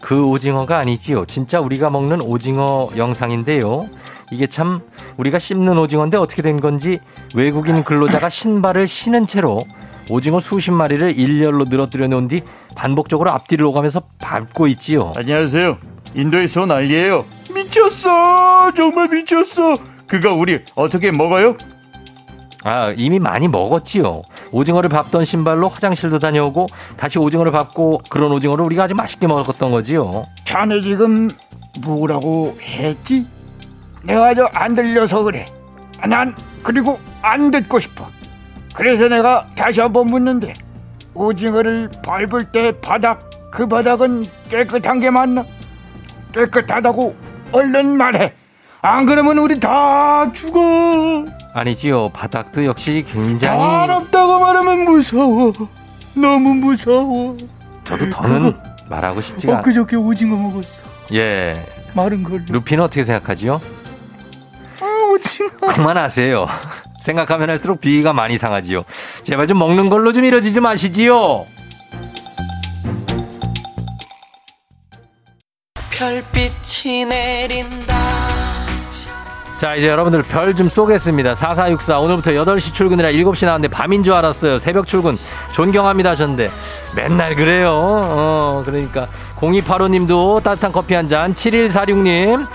[SPEAKER 1] 그 오징어가 아니지요. 진짜 우리가 먹는 오징어 영상인데요. 이게 참 우리가 씹는 오징어인데 어떻게 된 건지 외국인 근로자가 신발을 신은 채로 오징어 수십 마리를 일렬로 늘어뜨려 놓은 뒤 반복적으로 앞뒤를 오가면서 밟고 있지요.
[SPEAKER 9] 안녕하세요. 인도에서 온 알리예요. 미쳤어. 정말 미쳤어. 그거 우리 어떻게 먹어요?
[SPEAKER 1] 아, 이미 많이 먹었지요. 오징어를 밟던 신발로 화장실도 다녀오고 다시 오징어를 밟고 그런 오징어를 우리가 아주 맛있게 먹었던 거지요.
[SPEAKER 7] 자네 지금 뭐라고 했지? 내가 저 안 들려서 그래. 난 그리고 안 듣고 싶어. 그래서 내가 다시 한번 묻는데 오징어를 밟을 때 바닥 그 바닥은 깨끗한 게 맞나? 깨끗하다고 얼른 말해. 안 그러면 우리 다 죽어.
[SPEAKER 1] 아니지요. 바닥도 역시 굉장히
[SPEAKER 9] 더럽다고 말하면 무서워. 너무 무서워.
[SPEAKER 1] 저도 더는 말하고 싶지가 않.
[SPEAKER 9] 엊그저께 오징어 먹었어.
[SPEAKER 1] 예.
[SPEAKER 9] 마른 걸로.
[SPEAKER 1] 루피는 어떻게 생각하지요? 그만하세요. 생각하면 할수록 비위가 많이 상하지요. 제발 좀 먹는 걸로 좀 이러지 좀 마시지요.
[SPEAKER 4] 별빛이 내린다
[SPEAKER 1] 자, 이제 여러분들 별 좀 쏘겠습니다. 4464. 오늘부터 8시 출근이라 7시 나왔는데 밤인 줄 알았어요. 새벽 출근. 존경합니다 하셨는데. 맨날 그래요. 어, 그러니까. 0285님도 따뜻한 커피 한 잔. 7146님.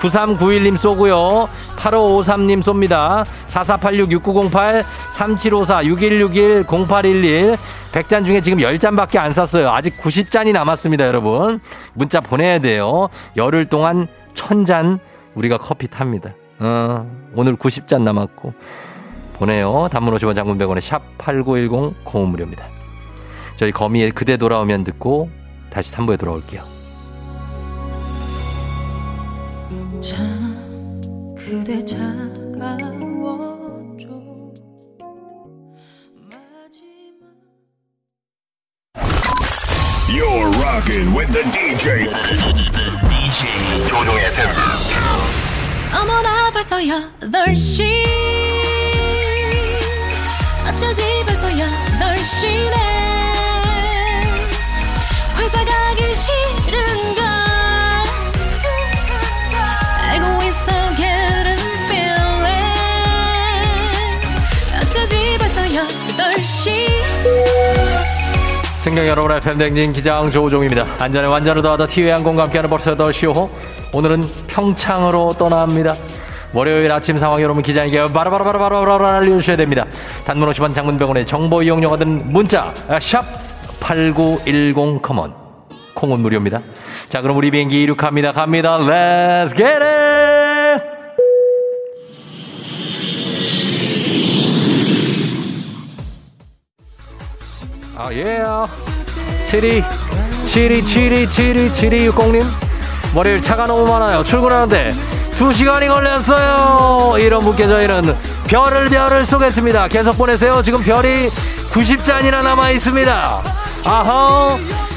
[SPEAKER 1] 9391님 쏘고요. 8553님 쏩니다. 4486-6908, 3754, 6161, 0811. 100잔 중에 지금 10잔밖에 안 샀어요. 아직 90잔이 남았습니다, 여러분. 문자 보내야 돼요. 열흘 동안 1000잔 우리가 커피 탑니다. 어, 오늘 90잔 남았고. 보내요. 단문 50원 장문 100원에 샵 8910 공은 무료입니다. 저희 거미의 그대 돌아오면 듣고 다시 3부에 돌아올게요.
[SPEAKER 6] 참 그대 차가워져 마지막
[SPEAKER 2] You're rocking with the DJ. DJ 조종의
[SPEAKER 6] 어머나 벌써 8시 어쩌지 벌써 8시네
[SPEAKER 1] 승경 여러분의 팬댕진 기장 조우종입니다. 안전에 완전을 더하다 티웨이 항공과 함께하는 벌써 8시호. 오늘은 평창으로 떠납니다. 월요일 아침 상황 여러분 기장에게 바로바로바로바로 알려주셔야 됩니다. 단문 50원 장문 100원의 정보 이용료가 든 문자 샵 8910 커먼 콩은 무료입니다. 자 그럼 우리 비행기 이륙합니다. 갑니다. Let's get it! 아, 예. 72, 72, 72, 72, 7260님. 월요일 차가 너무 많아요. 출근하는데 2시간이 걸렸어요. 이런 분께 저희는 별을 별을 쏘겠습니다. 계속 보내세요. 지금 별이 90잔이나 남아 있습니다. 아하.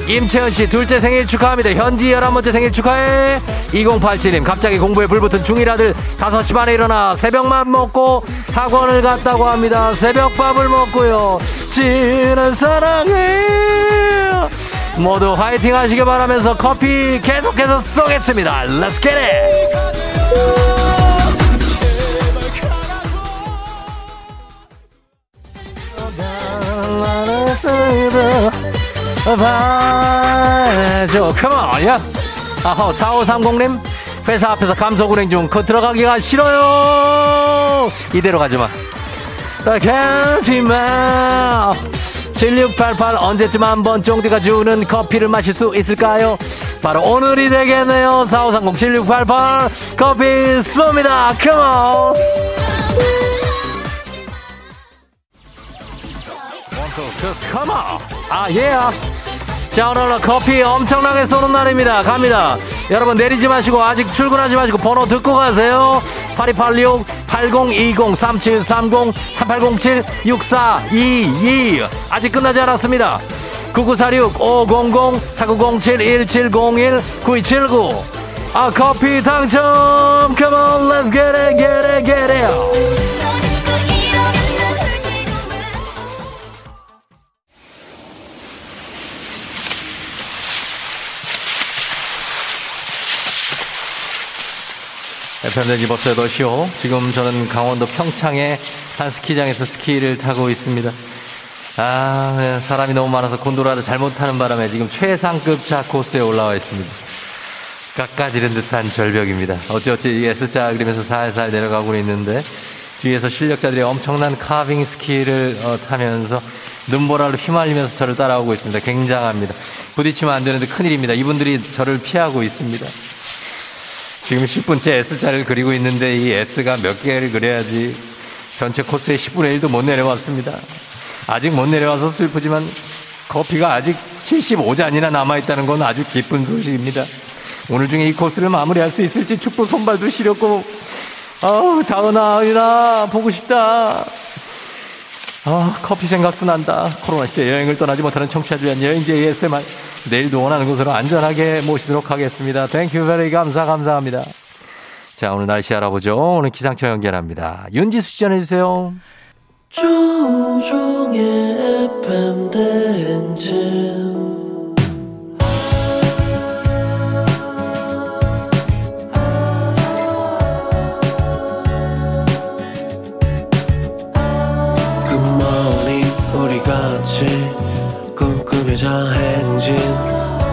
[SPEAKER 1] 임채연 씨 둘째 생일 축하합니다. 현지 11번째 생일 축하해. 2087님 갑자기 공부에 불붙은 중1 아들 5시 반에 일어나 새벽밥 먹고 학원을 갔다고 합니다. 새벽밥을 먹고요. 지는 사랑해. 모두 화이팅 하시길 바라면서 커피 계속해서 쏘겠습니다. Let's get it! 봐줘 컴온 야 아호 4530님 회사 앞에서 감소운행 중그 들어가기가 싫어요. 이대로 가지마. 가지마. 7688 언제쯤 한번 쫑디가 주는 커피를 마실 수 있을까요? 바로 오늘이 되겠네요. 4530 7688 커피 쏩니다. 컴온 컴온 아 예. 자 오늘 커피 엄청나게 쏘는 날입니다. 갑니다. 여러분 내리지 마시고 아직 출근하지 마시고 번호 듣고 가세요. 8286 8020 3730 3807 6422 아직 끝나지 않았습니다. 9946 500 4907 1701 9279 아 커피 당첨. Come on let's get it get it get it FM대지 버스 8시오. 지금 저는 강원도 평창의 한 스키장에서 스키를 타고 있습니다. 아, 사람이 너무 많아서 곤도라를 잘못 타는 바람에 지금 최상급 차 코스에 올라와 있습니다. 깎아지른 듯한 절벽입니다. 어찌어찌 S자 그리면서 살살 내려가고 있는데 뒤에서 실력자들이 엄청난 카빙 스키를 어, 타면서 눈보라로 휘말리면서 저를 따라오고 있습니다. 굉장합니다. 부딪히면 안 되는데 큰일입니다. 이분들이 저를 피하고 있습니다. 지금 10분째 S자를 그리고 있는데 이 S가 몇 개를 그려야지 전체 코스의 10분의 1도 못 내려왔습니다. 아직 못 내려와서 슬프지만 커피가 아직 75잔이나 남아있다는 건 아주 기쁜 소식입니다. 오늘 중에 이 코스를 마무리할 수 있을지 축구 손발도 시렸고, 아우, 다은아, 이나 보고 싶다. 아, 커피 생각도 난다. 코로나 시대 여행을 떠나지 못하는 청취자들 위한 여행지 ASMR. 내일도 원하는 곳으로 안전하게 모시도록 하겠습니다. Thank you very 감사, 감사합니다. 자, 오늘 날씨 알아보죠. 오늘 기상청 연결합니다. 윤지수 씨 전해주세요.
[SPEAKER 10] 같이 꿈꾸며자 행진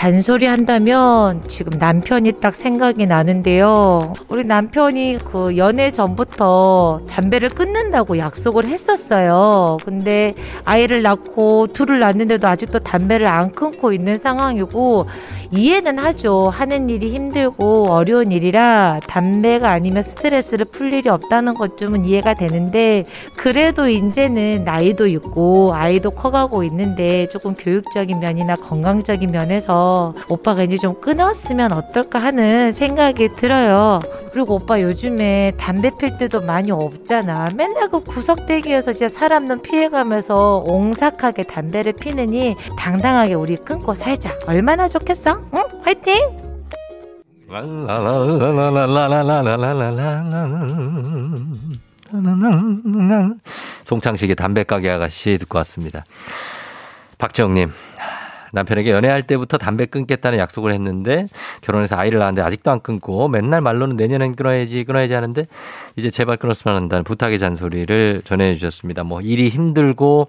[SPEAKER 11] 잔소리 한다면 지금 남편이 딱 생각이 나는데요. 우리 남편이 그 연애 전부터 담배를 끊는다고 약속을 했었어요. 근데 아이를 낳고 둘을 낳는데도 아직도 담배를 안 끊고 있는 상황이고 이해는 하죠. 하는 일이 힘들고 어려운 일이라 담배가 아니면 스트레스를 풀 일이 없다는 것쯤은 이해가 되는데 그래도 이제는 나이도 있고 아이도 커가고 있는데 조금 교육적인 면이나 건강적인 면에서 오빠가 이제 좀 끊었으면 어떨까 하는 생각이 들어요. 그리고 오빠 요즘에 담배 필 때도 많이 없잖아. 맨날 그 구석대기에서 진짜 사람 눈 피해가면서 옹삭하게 담배를 피느니 당당하게 우리 끊고 살자. 얼마나 좋겠어? 응? 화이팅!
[SPEAKER 1] 송창식의 담배가게 아가씨 듣고 왔습니다. 박정님, 남편에게 연애할 때부터 담배 끊겠다는 약속을 했는데 결혼해서 아이를 낳았는데 아직도 안 끊고 맨날 말로는 내년엔 끊어야지 끊어야지 하는데 이제 제발 끊었으면 한다는 부탁의 잔소리를 전해 주셨습니다. 뭐 일이 힘들고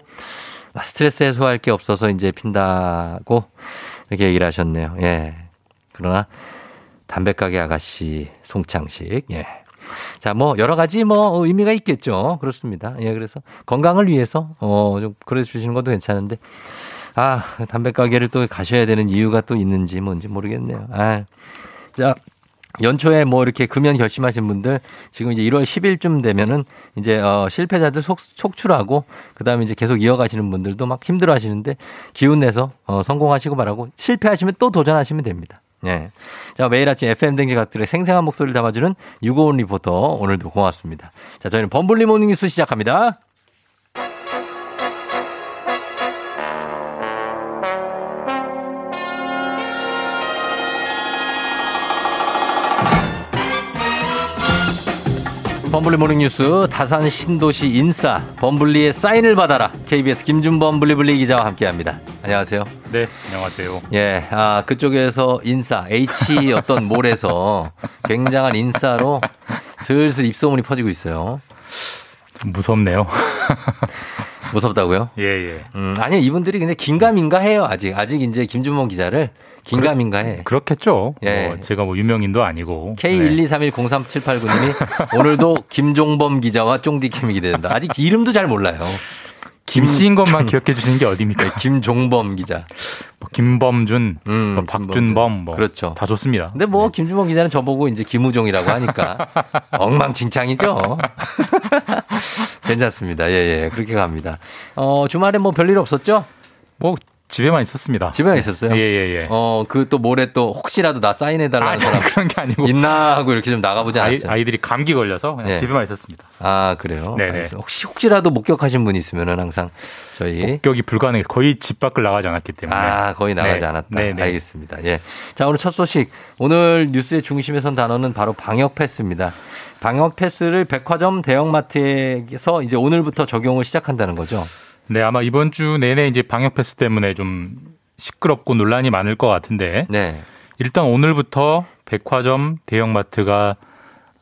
[SPEAKER 1] 스트레스 해소할 게 없어서 이제 핀다고 이렇게 얘기를 하셨네요. 예. 그러나 담배 가게 아가씨 송창식 예. 자, 뭐 여러 가지 뭐 의미가 있겠죠. 그렇습니다. 예, 그래서 건강을 위해서 어, 좀 그래 주시는 것도 괜찮은데 아, 담배 가게를 또 가셔야 되는 이유가 또 있는지 뭔지 모르겠네요. 아. 자, 연초에 뭐 이렇게 금연 결심하신 분들 지금 이제 1월 10일쯤 되면은 이제 어 실패자들 속, 속출하고 그다음에 이제 계속 이어가시는 분들도 막 힘들어 하시는데 기운 내서 어 성공하시고 말하고 실패하시면 또 도전하시면 됩니다. 예. 자, 매일 아침 FM 댕지 각들의 생생한 목소리를 담아주는 유고온 리포터 오늘도 고맙습니다. 자, 저희는 범블리 morning 뉴스 시작합니다. 범블리 morning 뉴스 다산 신도시 인싸 범블리의 사인을 받아라 KBS 김준범 블리블리 기자와 함께합니다. 안녕하세요.
[SPEAKER 12] 네, 안녕하세요.
[SPEAKER 1] 예, 아 그쪽에서 인싸 H 어떤 몰에서 굉장한 인싸로 슬슬 입소문이 퍼지고 있어요.
[SPEAKER 12] 무섭네요.
[SPEAKER 1] 무섭다고요?
[SPEAKER 12] 예, 예.
[SPEAKER 1] 음, 아니 이분들이 근데 긴가민가 해요 아직 아직 이제 김준범 기자를 긴가민가해.
[SPEAKER 12] 그렇겠죠.
[SPEAKER 1] 예.
[SPEAKER 12] 뭐 제가 뭐 유명인도 아니고. 네.
[SPEAKER 1] K123103789님이 오늘도 김종범 기자와 쫑디캠이 기대된다. 아직 이름도 잘 몰라요.
[SPEAKER 12] 김 씨인 것만 기억해 주시는 게 어딥니까?
[SPEAKER 1] 네, 김종범 기자.
[SPEAKER 12] 뭐 김범준,
[SPEAKER 1] 음,
[SPEAKER 12] 뭐 박준범, 뭐
[SPEAKER 1] 그렇죠.
[SPEAKER 12] 다 좋습니다.
[SPEAKER 1] 근데 뭐 김준범 기자는 저보고 이제 김우종이라고 하니까 엉망진창이죠. 괜찮습니다. 예, 예. 그렇게 갑니다. 어, 주말에 뭐 별일 없었죠?
[SPEAKER 12] 뭐 집에만 있었습니다.
[SPEAKER 1] 집에만 있었어요?
[SPEAKER 12] 예, 예, 예.
[SPEAKER 1] 어, 그 또 모레 또 혹시라도 나 사인해달라는
[SPEAKER 12] 아니,
[SPEAKER 1] 사람
[SPEAKER 12] 그런 게 아니고.
[SPEAKER 1] 있나 하고 이렇게 좀 나가보지
[SPEAKER 12] 아이,
[SPEAKER 1] 않았어요?
[SPEAKER 12] 아이 들이 감기 걸려서
[SPEAKER 1] 예.
[SPEAKER 12] 집에만 있었습니다.
[SPEAKER 1] 아, 그래요?
[SPEAKER 12] 네네.
[SPEAKER 1] 알겠어요. 혹시, 혹시라도 목격하신 분 있으면은 항상 저희.
[SPEAKER 12] 목격이 불가능해 거의 집 밖을 나가지 않았기 때문에.
[SPEAKER 1] 아, 거의 나가지
[SPEAKER 12] 네.
[SPEAKER 1] 않았다.
[SPEAKER 12] 네, 네.
[SPEAKER 1] 알겠습니다. 예. 자, 오늘 첫 소식. 오늘 뉴스의 중심에 선 단어는 바로 방역 패스입니다. 방역 패스를 백화점 대형마트에서 이제 오늘부터 적용을 시작한다는 거죠.
[SPEAKER 12] 네, 아마 이번 주 내내 이제 방역 패스 때문에 좀 시끄럽고 논란이 많을 것 같은데
[SPEAKER 1] 네.
[SPEAKER 12] 일단 오늘부터 백화점 대형마트가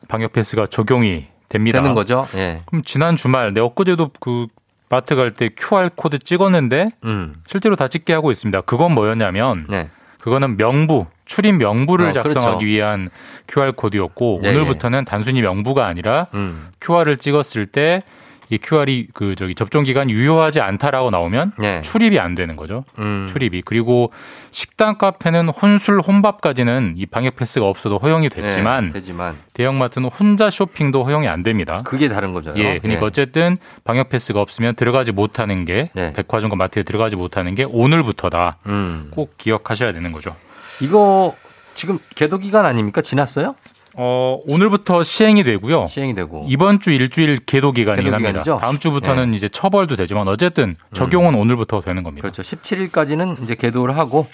[SPEAKER 12] 방역 패스가 적용이 됩니다.
[SPEAKER 1] 되는 거죠. 예.
[SPEAKER 12] 그럼 지난 주말 내 엊그제도 그 마트 갈 때 QR 코드 찍었는데
[SPEAKER 1] 음.
[SPEAKER 12] 실제로 다 찍게 하고 있습니다. 그건 뭐였냐면
[SPEAKER 1] 네.
[SPEAKER 12] 그거는 명부 출입 명부를
[SPEAKER 1] 어,
[SPEAKER 12] 작성하기
[SPEAKER 1] 그렇죠.
[SPEAKER 12] 위한 QR 코드였고
[SPEAKER 1] 예,
[SPEAKER 12] 오늘부터는 단순히 명부가 아니라
[SPEAKER 1] 음.
[SPEAKER 12] QR을 찍었을 때 이 QR이 그 저기 접종 기간 유효하지 않다라고 나오면
[SPEAKER 1] 네.
[SPEAKER 12] 출입이 안 되는 거죠.
[SPEAKER 1] 음.
[SPEAKER 12] 출입이 그리고 식당 카페는 혼술 혼밥까지는 이 방역 패스가 없어도 허용이 됐지만
[SPEAKER 1] 네, 되지만
[SPEAKER 12] 대형마트는 혼자 쇼핑도 허용이 안 됩니다.
[SPEAKER 1] 그게 다른 거죠.
[SPEAKER 12] 예, 그러니까
[SPEAKER 1] 예.
[SPEAKER 12] 어쨌든 방역 패스가 없으면 들어가지 못하는 게
[SPEAKER 1] 네.
[SPEAKER 12] 백화점과 마트에 들어가지 못하는 게 오늘부터다.
[SPEAKER 1] 음.
[SPEAKER 12] 꼭 기억하셔야 되는 거죠.
[SPEAKER 1] 이거 지금 개도 기간 아닙니까? 지났어요?
[SPEAKER 12] 어, 오늘부터 시행이 되고요.
[SPEAKER 1] 시행이 되고.
[SPEAKER 12] 이번 주 일주일 계도 기간이긴
[SPEAKER 1] 계도
[SPEAKER 12] 합니다.
[SPEAKER 1] 기간이죠?
[SPEAKER 12] 다음 주부터는 이제 처벌도 되지만 어쨌든 적용은 오늘부터 되는 겁니다.
[SPEAKER 1] 그렇죠. 17일까지는 이제 계도를 하고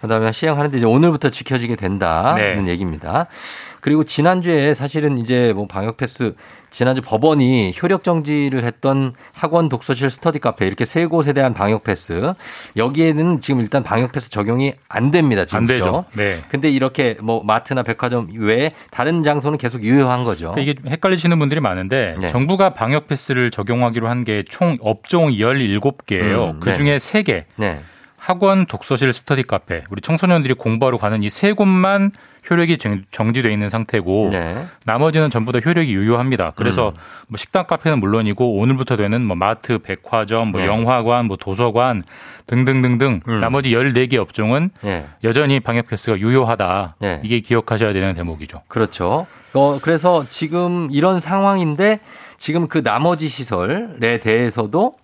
[SPEAKER 1] 그다음에 시행하는데 이제 오늘부터 지켜지게 된다는
[SPEAKER 12] 네.
[SPEAKER 1] 얘기입니다. 그리고 지난주에 사실은 이제 뭐 방역 패스 지난주 법원이 효력 정지를 했던 학원 독서실 스터디 카페 이렇게 세 곳에 대한 방역 패스 여기에는 지금 일단 방역 패스 적용이 안 됩니다. 지금
[SPEAKER 12] 안 되죠. 네.
[SPEAKER 1] 근데 이렇게 뭐 마트나 백화점 외에 다른 장소는 계속 유효한 거죠.
[SPEAKER 12] 그러니까 이게 헷갈리시는 분들이 많은데
[SPEAKER 1] 네.
[SPEAKER 12] 정부가 방역 패스를 적용하기로 한 게 총 업종 17개예요.
[SPEAKER 1] 음,
[SPEAKER 12] 그 중에 3개.
[SPEAKER 1] 네.
[SPEAKER 12] 학원, 독서실, 스터디 카페. 우리 청소년들이 공부하러 가는 이 세 곳만 효력이 정- 정지돼 있는 상태고
[SPEAKER 1] 네.
[SPEAKER 12] 나머지는 전부 다 효력이 유효합니다. 그래서 뭐 식당 카페는 물론이고 오늘부터 되는 뭐 마트, 백화점, 뭐
[SPEAKER 1] 네.
[SPEAKER 12] 영화관, 뭐 도서관 등등등등
[SPEAKER 1] 음.
[SPEAKER 12] 나머지 14개 업종은
[SPEAKER 1] 네.
[SPEAKER 12] 여전히 방역 패스가 유효하다.
[SPEAKER 1] 네.
[SPEAKER 12] 이게 기억하셔야 되는 대목이죠.
[SPEAKER 1] 그렇죠. 어, 그래서 지금 이런 상황인데 지금 그 나머지 시설에 대해서도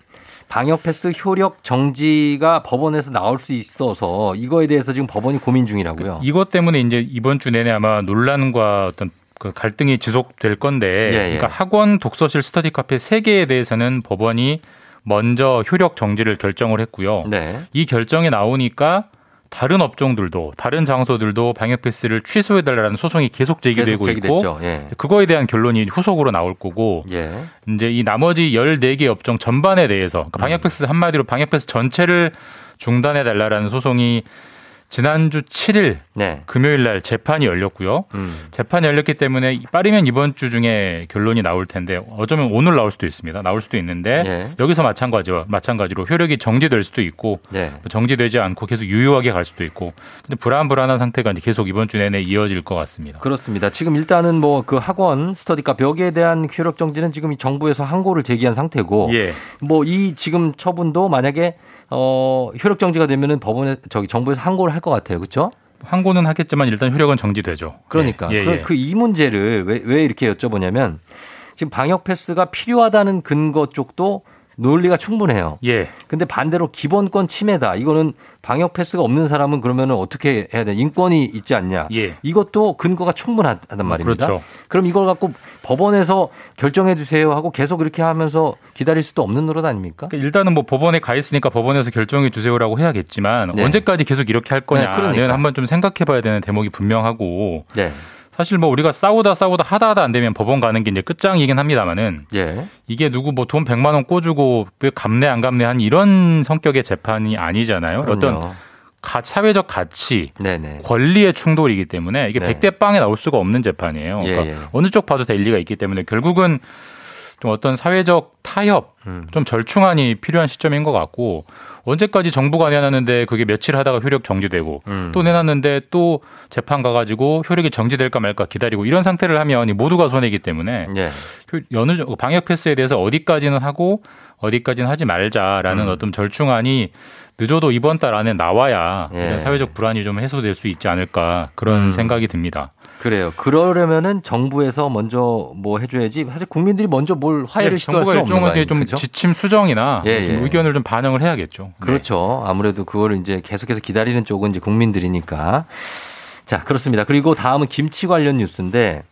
[SPEAKER 1] 방역 패스 효력 정지가 법원에서 나올 수 있어서 이거에 대해서 지금 법원이 고민 중이라고요.
[SPEAKER 12] 이것 때문에 이제 이번 주 내내 아마 논란과 어떤 그 갈등이 지속될 건데
[SPEAKER 1] 예, 예.
[SPEAKER 12] 그러니까 학원, 독서실, 스터디 카페 세 개에 대해서는 법원이 먼저 효력 정지를 결정을 했고요.
[SPEAKER 1] 네.
[SPEAKER 12] 이 결정이 나오니까 다른 업종들도 다른 장소들도 방역 패스를 취소해 달라는 소송이 계속 제기되고
[SPEAKER 1] 계속
[SPEAKER 12] 있고.
[SPEAKER 1] 예.
[SPEAKER 12] 그거에 대한 결론이 후속으로 나올 거고
[SPEAKER 1] 예.
[SPEAKER 12] 이제 이 나머지 14개 업종 전반에 대해서 그러니까
[SPEAKER 1] 음.
[SPEAKER 12] 방역 패스 한마디로 방역 패스 전체를 중단해 달라라는 소송이 지난주 7일
[SPEAKER 1] 네.
[SPEAKER 12] 금요일 날 재판이 열렸고요.
[SPEAKER 1] 음.
[SPEAKER 12] 재판이 열렸기 때문에 빠르면 이번 주 중에 결론이 나올 텐데 어쩌면 오늘 나올 수도 있습니다. 나올 수도 있는데
[SPEAKER 1] 예.
[SPEAKER 12] 여기서 마찬가지와 마찬가지로 효력이 정지될 수도 있고
[SPEAKER 1] 네.
[SPEAKER 12] 정지되지 않고 계속 유효하게 갈 수도 있고 근데 불안불안한 상태가 이제 계속 이번 주 내내 이어질 것 같습니다.
[SPEAKER 1] 그렇습니다. 지금 일단은 뭐 그 학원 스터디카 벽에 대한 효력 정지는 지금 이 정부에서 항고를 제기한 상태고
[SPEAKER 12] 예.
[SPEAKER 1] 뭐이 지금 처분도 만약에 어 효력 정지가 되면은 법원에 저기 정부에서 항고를 할 것 같아요. 그렇죠?
[SPEAKER 12] 항고는 하겠지만 일단 효력은 정지되죠.
[SPEAKER 1] 그러니까
[SPEAKER 12] 예, 예.
[SPEAKER 1] 그이 문제를 왜, 왜 이렇게 여쭤보냐면 지금 방역 패스가 필요하다는 근거 쪽도 논리가 충분해요.
[SPEAKER 12] 예.
[SPEAKER 1] 근데 반대로 기본권 침해다. 이거는 방역 패스가 없는 사람은 그러면은 어떻게 해야 돼? 인권이 있지 않냐?
[SPEAKER 12] 예.
[SPEAKER 1] 이것도 근거가 충분하단 말입니다.
[SPEAKER 12] 그렇죠.
[SPEAKER 1] 그럼 이걸 갖고 법원에서 결정해 주세요 하고 계속 이렇게 하면서 기다릴 수도 없는 노릇 아닙니까?
[SPEAKER 12] 그러니까 일단은 뭐 법원에 가 있으니까 법원에서 결정해 주세요라고 해야겠지만
[SPEAKER 1] 네.
[SPEAKER 12] 언제까지 계속 이렇게 할
[SPEAKER 1] 네,
[SPEAKER 12] 거냐는
[SPEAKER 1] 그러니까.
[SPEAKER 12] 한번 좀 생각해 봐야 되는 대목이 분명하고
[SPEAKER 1] 네.
[SPEAKER 12] 사실 뭐 우리가 싸우다 싸우다 하다 하다 안 되면 법원 가는 게 이제 끝장이긴 합니다만은
[SPEAKER 1] 예.
[SPEAKER 12] 이게 누구 뭐 돈 100만 원 꿔주고 왜 감내 안 감내한 이런 성격의 재판이 아니잖아요.
[SPEAKER 1] 그럼요.
[SPEAKER 12] 어떤 가, 사회적 가치,
[SPEAKER 1] 네네.
[SPEAKER 12] 권리의 충돌이기 때문에 이게
[SPEAKER 1] 네.
[SPEAKER 12] 백대 빵에 나올 수가 없는 재판이에요.
[SPEAKER 1] 예,
[SPEAKER 12] 그러니까
[SPEAKER 1] 예.
[SPEAKER 12] 어느 쪽 봐도 다 일리가 있기 때문에 결국은 좀 어떤 사회적 타협,
[SPEAKER 1] 음.
[SPEAKER 12] 좀 절충안이 필요한 시점인 것 같고 언제까지 정부가 내놨는데 그게 며칠 하다가 효력 정지되고
[SPEAKER 1] 음.
[SPEAKER 12] 또 내놨는데 또 재판 가가지고 효력이 정지될까 말까 기다리고 이런 상태를 하면 이 모두가 손해이기 때문에
[SPEAKER 1] 예.
[SPEAKER 12] 그 어느 정도 방역 패스에 대해서 어디까지는 하고 어디까지는 하지 말자라는
[SPEAKER 1] 음.
[SPEAKER 12] 어떤 절충안이 늦어도 이번 달 안에 나와야
[SPEAKER 1] 예.
[SPEAKER 12] 이런 사회적 불안이 좀 해소될 수 있지 않을까 그런
[SPEAKER 1] 음.
[SPEAKER 12] 생각이 듭니다.
[SPEAKER 1] 그래요. 그러려면은 정부에서 먼저 뭐 해줘야지. 사실 국민들이 먼저 뭘 화해를
[SPEAKER 12] 네,
[SPEAKER 1] 시도할 수
[SPEAKER 12] 정부가
[SPEAKER 1] 없는 거
[SPEAKER 12] 일종의
[SPEAKER 1] 아닙니까?
[SPEAKER 12] 좀? 지침 수정이나
[SPEAKER 1] 예,
[SPEAKER 12] 좀
[SPEAKER 1] 예.
[SPEAKER 12] 의견을 좀 반영을 해야겠죠. 네.
[SPEAKER 1] 그렇죠. 아무래도 그거를 이제 계속해서 기다리는 쪽은 이제 국민들이니까. 자, 그렇습니다. 그리고 다음은 김치 관련 뉴스인데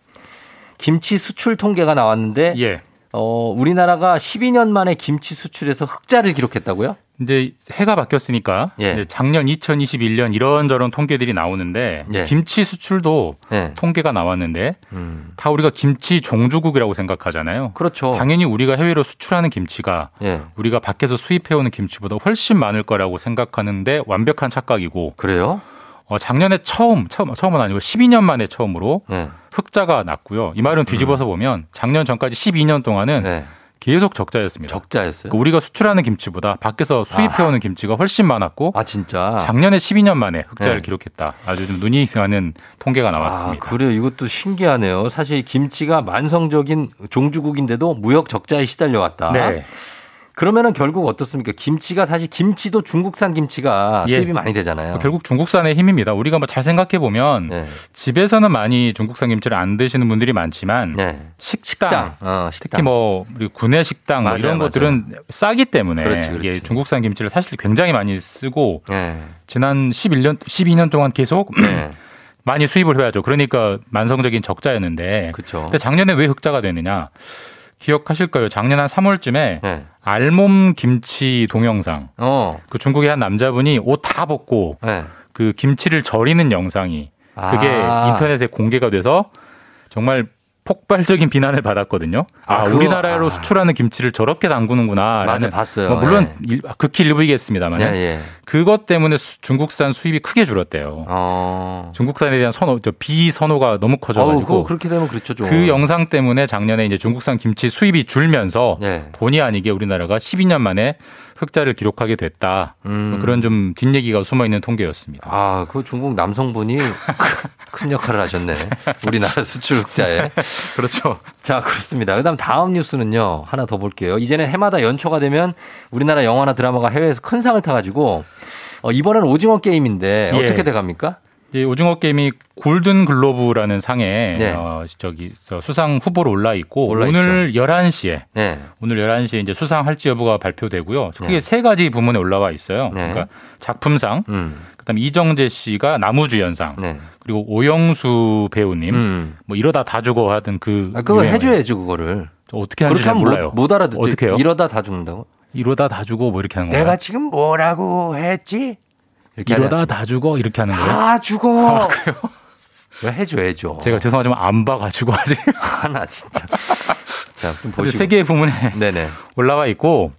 [SPEAKER 1] 김치 수출 통계가 나왔는데
[SPEAKER 12] 예.
[SPEAKER 1] 어, 우리나라가 12년 만에 김치 수출에서 흑자를 기록했다고요?
[SPEAKER 12] 이제 해가 바뀌었으니까
[SPEAKER 1] 예.
[SPEAKER 12] 작년 2021년 이런저런 통계들이 나오는데
[SPEAKER 1] 예.
[SPEAKER 12] 김치 수출도
[SPEAKER 1] 네.
[SPEAKER 12] 통계가 나왔는데
[SPEAKER 1] 음.
[SPEAKER 12] 다 우리가 김치 종주국이라고 생각하잖아요.
[SPEAKER 1] 그렇죠.
[SPEAKER 12] 당연히 우리가 해외로 수출하는 김치가
[SPEAKER 1] 예.
[SPEAKER 12] 우리가 밖에서 수입해오는 김치보다 훨씬 많을 거라고 생각하는데 완벽한 착각이고
[SPEAKER 1] 그래요?
[SPEAKER 12] 어, 작년에 처음 처음 처음은 아니고 12년 만에 처음으로
[SPEAKER 1] 네.
[SPEAKER 12] 흑자가 났고요. 이 말은 뒤집어서 보면 작년 전까지 12년 동안은
[SPEAKER 1] 네.
[SPEAKER 12] 계속 적자였습니다.
[SPEAKER 1] 적자였어요.
[SPEAKER 12] 그러니까 우리가 수출하는 김치보다 밖에서 수입해오는 김치가 훨씬 많았고
[SPEAKER 1] 아, 진짜.
[SPEAKER 12] 작년에 12년 만에 흑자를
[SPEAKER 1] 네.
[SPEAKER 12] 기록했다. 아주 좀 눈이 가는 통계가
[SPEAKER 1] 아,
[SPEAKER 12] 나왔습니다.
[SPEAKER 1] 그래요. 이것도 신기하네요. 사실 김치가 만성적인 종주국인데도 무역 적자에 시달려 왔다.
[SPEAKER 12] 네.
[SPEAKER 1] 그러면은 결국 어떻습니까? 김치가 사실 김치도 중국산 김치가
[SPEAKER 12] 예.
[SPEAKER 1] 수입이 많이 되잖아요.
[SPEAKER 12] 결국 중국산의 힘입니다. 우리가 뭐 잘 생각해 보면
[SPEAKER 1] 네.
[SPEAKER 12] 집에서는 많이 중국산 김치를 안 드시는 분들이 많지만
[SPEAKER 1] 네.
[SPEAKER 12] 식당,
[SPEAKER 1] 식당. 어, 식당.
[SPEAKER 12] 특히 뭐 우리 구내 식당 뭐
[SPEAKER 1] 맞아요,
[SPEAKER 12] 이런
[SPEAKER 1] 맞아요.
[SPEAKER 12] 것들은 싸기 때문에
[SPEAKER 1] 그렇지, 그렇지.
[SPEAKER 12] 이게 중국산 김치를 사실 굉장히 많이 쓰고
[SPEAKER 1] 네.
[SPEAKER 12] 지난 11년 12년 동안 계속
[SPEAKER 1] 네.
[SPEAKER 12] 많이 수입을 해야죠. 그러니까 만성적인 적자였는데
[SPEAKER 1] 그렇죠.
[SPEAKER 12] 근데 작년에 왜 흑자가 되느냐? 기억하실 거예요. 작년 한 3월쯤에
[SPEAKER 1] 네.
[SPEAKER 12] 알몸 김치 동영상.
[SPEAKER 1] 어.
[SPEAKER 12] 그 중국의 한 남자분이 옷 다 벗고
[SPEAKER 1] 네.
[SPEAKER 12] 그 김치를 절이는 영상이 그게
[SPEAKER 1] 아.
[SPEAKER 12] 인터넷에 공개가 돼서 정말 폭발적인 비난을 받았거든요. 아,
[SPEAKER 1] 아,
[SPEAKER 12] 우리나라로
[SPEAKER 1] 아.
[SPEAKER 12] 수출하는 김치를 저렇게 담그는구나.
[SPEAKER 1] 맞아, 봤어요.
[SPEAKER 12] 뭐 물론
[SPEAKER 1] 예.
[SPEAKER 12] 일- 극히 일부이겠습니다만
[SPEAKER 1] 예, 예.
[SPEAKER 12] 그것 때문에 수- 중국산 수입이 크게 줄었대요.
[SPEAKER 1] 어.
[SPEAKER 12] 중국산에 대한 선호, 저 비선호가 너무 커져가지고
[SPEAKER 1] 그거 그렇게 되면 그렇죠, 좀.
[SPEAKER 12] 그 영상 때문에 작년에 이제 중국산 김치 수입이 줄면서
[SPEAKER 1] 네.
[SPEAKER 12] 본의 아니게 우리나라가 12년 만에 흑자를 기록하게 됐다.
[SPEAKER 1] 음.
[SPEAKER 12] 뭐 그런 좀 뒷얘기가 숨어 있는 통계였습니다.
[SPEAKER 1] 아, 그 중국 남성분이 큰 역할을 하셨네. 우리나라 수출 흑자에.
[SPEAKER 12] 그렇죠.
[SPEAKER 1] 자, 그렇습니다. 그다음 다음 뉴스는요. 하나 더 볼게요. 이제는 해마다 연초가 되면 우리나라 영화나 드라마가 해외에서 큰 상을 타 가지고 어, 이번에는 오징어 게임인데
[SPEAKER 12] 예.
[SPEAKER 1] 어떻게 돼 갑니까?
[SPEAKER 12] 이제 오징어 게임이 골든 글로브라는 상에
[SPEAKER 1] 네.
[SPEAKER 12] 어, 저기 저 수상 후보로 올라 있고
[SPEAKER 1] 올라
[SPEAKER 12] 오늘 11시에
[SPEAKER 1] 네.
[SPEAKER 12] 오늘 11시에 이제 수상 할지 여부가 발표되고요. 크게
[SPEAKER 1] 네.
[SPEAKER 12] 세 가지 부문에 올라와 있어요.
[SPEAKER 1] 네.
[SPEAKER 12] 그러니까 작품상,
[SPEAKER 1] 음.
[SPEAKER 12] 그다음에 이정재 씨가 나무주연상,
[SPEAKER 1] 네.
[SPEAKER 12] 그리고 오영수 배우님
[SPEAKER 1] 음.
[SPEAKER 12] 뭐 이러다 다 죽어 하던 그
[SPEAKER 1] 아, 그거
[SPEAKER 12] 유행어예요.
[SPEAKER 1] 해줘야죠, 그거를.
[SPEAKER 12] 저 어떻게 하는지 잘 몰라요.
[SPEAKER 1] 못, 못 알아듣죠.
[SPEAKER 12] 어떻게 해요?
[SPEAKER 1] 이러다 다 죽는다고?
[SPEAKER 12] 이러다 다 죽어 뭐 이렇게 하는 거예요.
[SPEAKER 1] 내가 지금 뭐라고 했지? 이렇게
[SPEAKER 12] 이러다 다 죽어 이렇게 하는 거예요.
[SPEAKER 1] 다 죽어. 왜 해줘, 해줘.
[SPEAKER 12] 제가 죄송하지만 안 봐가지고 아직
[SPEAKER 1] 하나 진짜. 자, 좀 보시고.
[SPEAKER 12] 세 개의 부문에
[SPEAKER 1] 네네.
[SPEAKER 12] 올라와 있고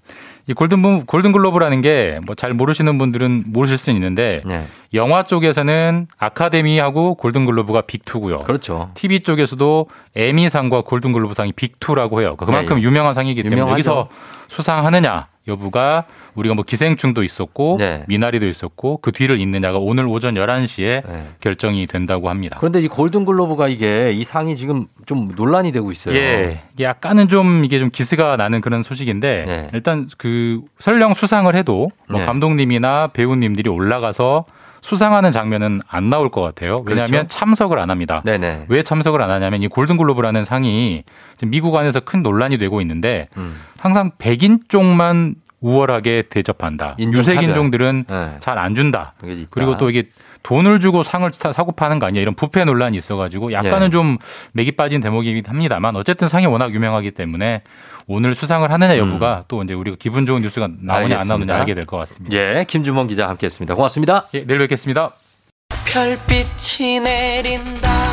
[SPEAKER 12] 이 골든 부- 골든 글로브라는 게 뭐 잘 모르시는 분들은 모르실 수는 있는데
[SPEAKER 1] 네.
[SPEAKER 12] 영화 쪽에서는 아카데미하고 골든 글로브가 빅2고요.
[SPEAKER 1] 그렇죠.
[SPEAKER 12] TV 쪽에서도 에미상과 골든 글로브상이 빅2라고 해요. 그만큼
[SPEAKER 1] 네, 예.
[SPEAKER 12] 유명한 상이기 때문에
[SPEAKER 1] 유명하죠.
[SPEAKER 12] 여기서 수상하느냐 여부가 우리가 뭐 기생충도 있었고
[SPEAKER 1] 네.
[SPEAKER 12] 미나리도 있었고 그 뒤를 잇느냐가 오늘 오전 11시에 결정이 된다고 합니다.
[SPEAKER 1] 그런데 이 골든글로브가 이게 이 상이 지금 좀 논란이 되고 있어요.
[SPEAKER 12] 예. 이게 약간은 좀 이게 좀 기스가 나는 그런 소식인데 일단 그 설령 수상을 해도 뭐
[SPEAKER 1] 네.
[SPEAKER 12] 감독님이나 배우님들이 올라가서 수상하는 장면은 안 나올 것 같아요. 왜냐하면
[SPEAKER 1] 그렇죠.
[SPEAKER 12] 참석을 안 합니다.
[SPEAKER 1] 네네.
[SPEAKER 12] 왜 참석을 안 하냐면 이 골든글로브라는 상이 지금 미국 안에서 큰 논란이 되고 있는데
[SPEAKER 1] 음.
[SPEAKER 12] 항상 백인 쪽만 우월하게 대접한다.
[SPEAKER 1] 인종
[SPEAKER 12] 유색 인종들은
[SPEAKER 1] 차별. 네.
[SPEAKER 12] 잘안 준다. 그리고 또 이게 돈을 주고 상을 사- 사고 파는 거 아니야 이런 부패 논란이 있어가지고 약간은
[SPEAKER 1] 예.
[SPEAKER 12] 좀 맥이 빠진 대목이긴 합니다만 어쨌든 상이 워낙 유명하기 때문에 오늘 수상을 하느냐 여부가 또 이제 우리가 기분 좋은 뉴스가 나오냐 안
[SPEAKER 1] 음. 알겠습니다.
[SPEAKER 12] 나오느냐 알게 될 것 같습니다.
[SPEAKER 1] 예, 김주범 기자 함께했습니다. 고맙습니다.
[SPEAKER 12] 예, 내일 뵙겠습니다.
[SPEAKER 4] 별빛이 내린다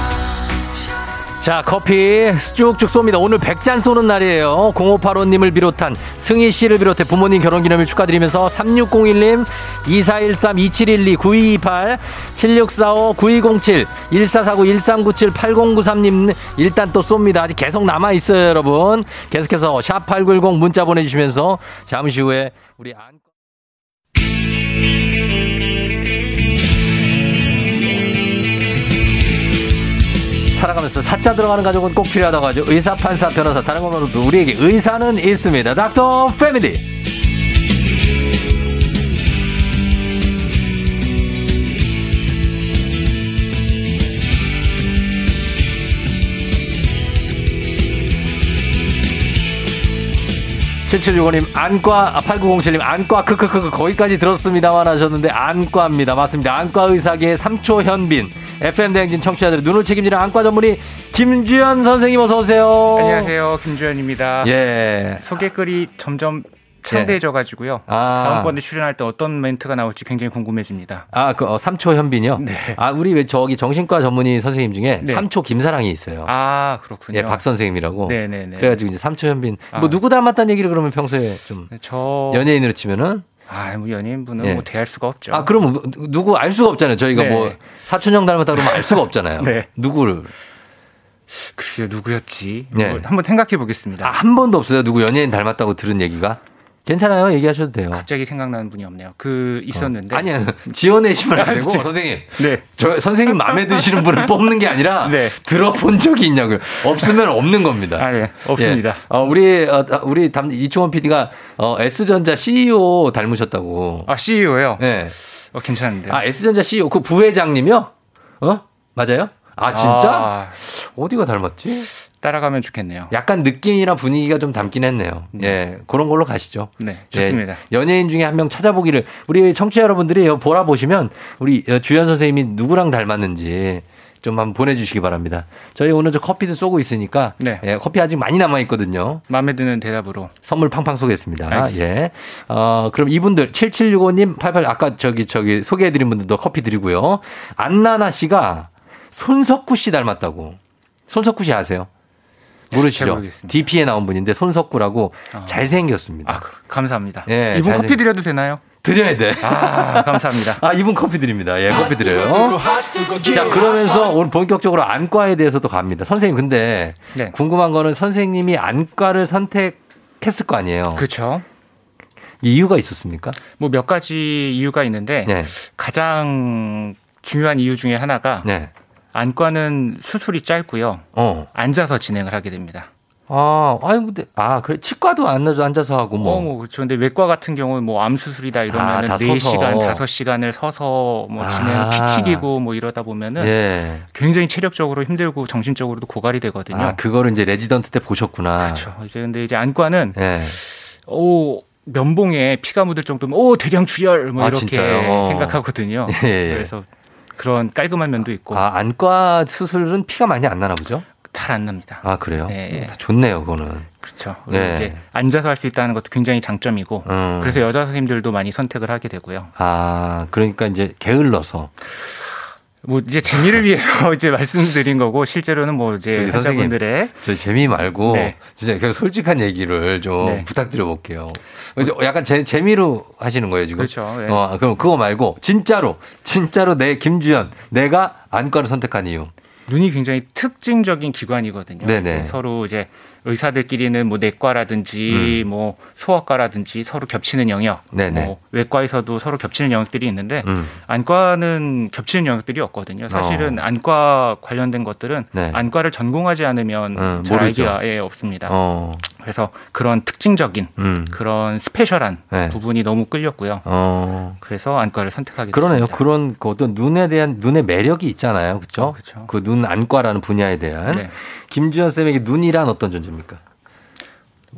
[SPEAKER 1] 자, 커피 쭉쭉 쏩니다. 오늘 100잔 쏘는 날이에요. 0585님을 비롯한 승희 씨를 비롯해 부모님 결혼 기념일 축하드리면서 3601님, 2413, 2712, 9228, 7645, 9207, 1449, 1397, 8093님 일단 또 쏩니다. 아직 계속 남아 있어요, 여러분. 계속해서 샵8910 문자 보내 주시면서 잠시 후에 우리 안 살아가면서 사자 들어가는 가족은 꼭 필요하다고 하죠. 의사, 판사, 변호사, 다른 것만으로도 우리에게 의사는 있습니다. 닥터 패밀리. 칠칠육오님 안과 아, 8907님 안과 크크크크 거기까지 들었습니다만 하셨는데 안과입니다 맞습니다 안과 의사계의 3초 현빈 FM 대행진 청취자들의 눈을 책임지는 안과 전문의 김주현 선생님 어서 오세요
[SPEAKER 13] 안녕하세요. 김주현입니다.
[SPEAKER 1] 예.
[SPEAKER 13] 소개글이 점점 창대해져 가지고요.
[SPEAKER 1] 아.
[SPEAKER 13] 다음번에 출연할 때 어떤 멘트가 나올지 굉장히 궁금해집니다.
[SPEAKER 1] 아, 그, 어, 3초 현빈이요?
[SPEAKER 13] 네.
[SPEAKER 1] 아, 우리 왜 저기 정신과 전문의 선생님 중에
[SPEAKER 13] 네.
[SPEAKER 1] 3초 김사랑이 있어요.
[SPEAKER 13] 아, 그렇군요.
[SPEAKER 1] 예, 박 선생님이라고.
[SPEAKER 13] 네 네 네.
[SPEAKER 1] 그래 가지고 이제 3초 현빈.
[SPEAKER 13] 아.
[SPEAKER 1] 뭐 누구 닮았다는 얘기를 그러면 평소에 좀
[SPEAKER 13] 저
[SPEAKER 1] 연예인으로 치면은?
[SPEAKER 13] 아, 뭐 연예인분은
[SPEAKER 1] 예.
[SPEAKER 13] 뭐 대할 수가 없죠.
[SPEAKER 1] 아, 그럼 누- 누구 알 수가 없잖아요. 저희가
[SPEAKER 13] 네.
[SPEAKER 1] 뭐 사촌형 닮았다 그러면 알 수가 없잖아요.
[SPEAKER 13] 네.
[SPEAKER 1] 누구를?
[SPEAKER 13] 글쎄요, 누구였지?
[SPEAKER 1] 네.
[SPEAKER 13] 뭐 한번 생각해 보겠습니다.
[SPEAKER 1] 아, 한 번도 없어요. 누구 연예인 닮았다고 들은 얘기가? 괜찮아요. 얘기하셔도 돼요.
[SPEAKER 13] 갑자기 생각나는 분이 없네요. 그 있었는데.
[SPEAKER 1] 아니야. 지어내시면 안 되고,
[SPEAKER 13] 지-
[SPEAKER 1] 선생님.
[SPEAKER 13] 네.
[SPEAKER 1] 저 선생님 마음에 드시는 분을 뽑는 게 아니라
[SPEAKER 13] 네.
[SPEAKER 1] 들어본 적이 있냐고요. 없으면 없는 겁니다.
[SPEAKER 13] 아, 예. 없습니다.
[SPEAKER 1] 예. 어, 우리 어, 우리 담 이충원 PD가 어, S전자 CEO 닮으셨다고.
[SPEAKER 13] 아, CEO요?
[SPEAKER 1] 네.
[SPEAKER 13] 어, 괜찮은데.
[SPEAKER 1] 아 S전자 CEO 그 부회장님이요? 어? 맞아요? 아 진짜?
[SPEAKER 13] 아,
[SPEAKER 1] 어디가 닮았지?
[SPEAKER 13] 따라가면 좋겠네요.
[SPEAKER 1] 약간 느낌이나 분위기가 좀 닮긴 했네요. 예, 그런 걸로 가시죠.
[SPEAKER 13] 네, 좋습니다.
[SPEAKER 1] 예, 연예인 중에 한 명 찾아보기를 우리 청취자 여러분들이 보라 보시면 우리 어, 주연 선생님이 누구랑 닮았는지 좀 한번 보내주시기 바랍니다. 저희 오늘 저 커피도 쏘고 있으니까
[SPEAKER 13] 네.
[SPEAKER 1] 예, 커피 아직 많이 남아 있거든요.
[SPEAKER 13] 마음에 드는 대답으로.
[SPEAKER 1] 선물 팡팡 쏘겠습니다.
[SPEAKER 13] 알겠습니다.
[SPEAKER 1] 예. 어, 그럼 이분들 7765님 88 아까 저기 저기 소개해드린 분들도 커피 드리고요. 안나나 씨가 손석구 씨 닮았다고. 손석구 씨 아세요?
[SPEAKER 13] 잘
[SPEAKER 1] 모르시죠? DP에 나온 분인데 손석구라고
[SPEAKER 13] 아.
[SPEAKER 1] 잘생겼습니다.
[SPEAKER 13] 아, 그- 감사합니다.
[SPEAKER 1] 예,
[SPEAKER 13] 이분
[SPEAKER 1] 잘생-
[SPEAKER 13] 커피 드려도 되나요?
[SPEAKER 1] 드려야 돼.
[SPEAKER 13] 아, 감사합니다.
[SPEAKER 1] 아, 이분 커피 드립니다. 예, 커피 드려요. 자, 그러면서 오늘 본격적으로 안과에 대해서도 갑니다. 선생님, 근데
[SPEAKER 13] 네.
[SPEAKER 1] 궁금한 거는 선생님이 안과를 선택했을 거 아니에요.
[SPEAKER 13] 그렇죠.
[SPEAKER 1] 이유가 있었습니까?
[SPEAKER 13] 뭐 몇 가지 이유가 있는데
[SPEAKER 1] 네.
[SPEAKER 13] 가장 중요한 이유 중에 하나가
[SPEAKER 1] 네.
[SPEAKER 13] 안과는 수술이 짧고요.
[SPEAKER 1] 어.
[SPEAKER 13] 앉아서 진행을 하게 됩니다.
[SPEAKER 1] 아, 아유, 근데, 아, 그래. 치과도 앉아서, 앉아서 하고, 뭐.
[SPEAKER 13] 어, 뭐 그렇죠. 근데 외과 같은 경우는 뭐 암 수술이다 이러면은
[SPEAKER 1] 아, 다
[SPEAKER 13] 4시간,
[SPEAKER 1] 서서.
[SPEAKER 13] 5시간을 서서 뭐 진행
[SPEAKER 1] 아.
[SPEAKER 13] 피 튀기고 뭐 이러다 보면은
[SPEAKER 1] 예.
[SPEAKER 13] 굉장히 체력적으로 힘들고 정신적으로도 고갈이 되거든요.
[SPEAKER 1] 아, 그거를 이제 레지던트 때 보셨구나.
[SPEAKER 13] 그렇죠. 이제 근데 이제 안과는
[SPEAKER 1] 예.
[SPEAKER 13] 오 면봉에 피가 묻을 정도면 오 대량 출혈 뭐
[SPEAKER 1] 아,
[SPEAKER 13] 이렇게
[SPEAKER 1] 진짜요? 어.
[SPEAKER 13] 생각하거든요.
[SPEAKER 1] 예, 예.
[SPEAKER 13] 그래서 그런 깔끔한 면도 있고
[SPEAKER 1] 아, 안과 수술은 피가 많이 안 나나 보죠?
[SPEAKER 13] 잘 안 납니다.
[SPEAKER 1] 아, 그래요?
[SPEAKER 13] 네,
[SPEAKER 1] 좋네요, 그거는.
[SPEAKER 13] 그렇죠.
[SPEAKER 1] 예.
[SPEAKER 13] 이제 앉아서 할 수 있다는 것도 굉장히 장점이고
[SPEAKER 1] 음.
[SPEAKER 13] 그래서 여자 선생님들도 많이 선택을 하게 되고요.
[SPEAKER 1] 아, 그러니까 이제 게을러서.
[SPEAKER 13] 뭐 이제 재미를 위해서 이제 말씀드린 거고 실제로는 뭐 이제 환자분들의
[SPEAKER 1] 저 재미 말고
[SPEAKER 13] 네.
[SPEAKER 1] 진짜 그냥 솔직한 얘기를 좀
[SPEAKER 13] 네.
[SPEAKER 1] 부탁드려 볼게요. 약간 제, 재미로 하시는 거예요 지금.
[SPEAKER 13] 그렇죠. 네.
[SPEAKER 1] 어, 그럼 그거 말고 진짜로 진짜로 내 김주현 내가 안과를 선택한 이유.
[SPEAKER 13] 눈이 굉장히 특징적인 기관이거든요.
[SPEAKER 1] 네네.
[SPEAKER 13] 서로 이제 의사들끼리는 뭐 내과라든지 뭐 소아과라든지 서로 겹치는 영역,
[SPEAKER 1] 음. 네네.
[SPEAKER 13] 뭐 외과에서도 서로 겹치는 영역들이 있는데
[SPEAKER 1] 음.
[SPEAKER 13] 안과는 겹치는 영역들이 없거든요. 사실은 안과 관련된 것들은
[SPEAKER 1] 어. 네.
[SPEAKER 13] 안과를 전공하지 않으면
[SPEAKER 1] 음,
[SPEAKER 13] 잘
[SPEAKER 1] 모르죠.
[SPEAKER 13] 예, 없습니다.
[SPEAKER 1] 어.
[SPEAKER 13] 그래서 그런 특징적인
[SPEAKER 1] 음.
[SPEAKER 13] 그런 스페셜한
[SPEAKER 1] 네.
[SPEAKER 13] 부분이 너무 끌렸고요.
[SPEAKER 1] 어.
[SPEAKER 13] 그래서 안과를 선택하게
[SPEAKER 1] 그러네요.
[SPEAKER 13] 됐습니다.
[SPEAKER 1] 그런 그 어떤 눈에 대한 눈의 매력이 있잖아요. 그렇죠?
[SPEAKER 13] 그렇죠.
[SPEAKER 1] 그눈 안과라는 분야에 대한
[SPEAKER 13] 네.
[SPEAKER 1] 김주현 쌤에게 눈이란 어떤 존재 입니까?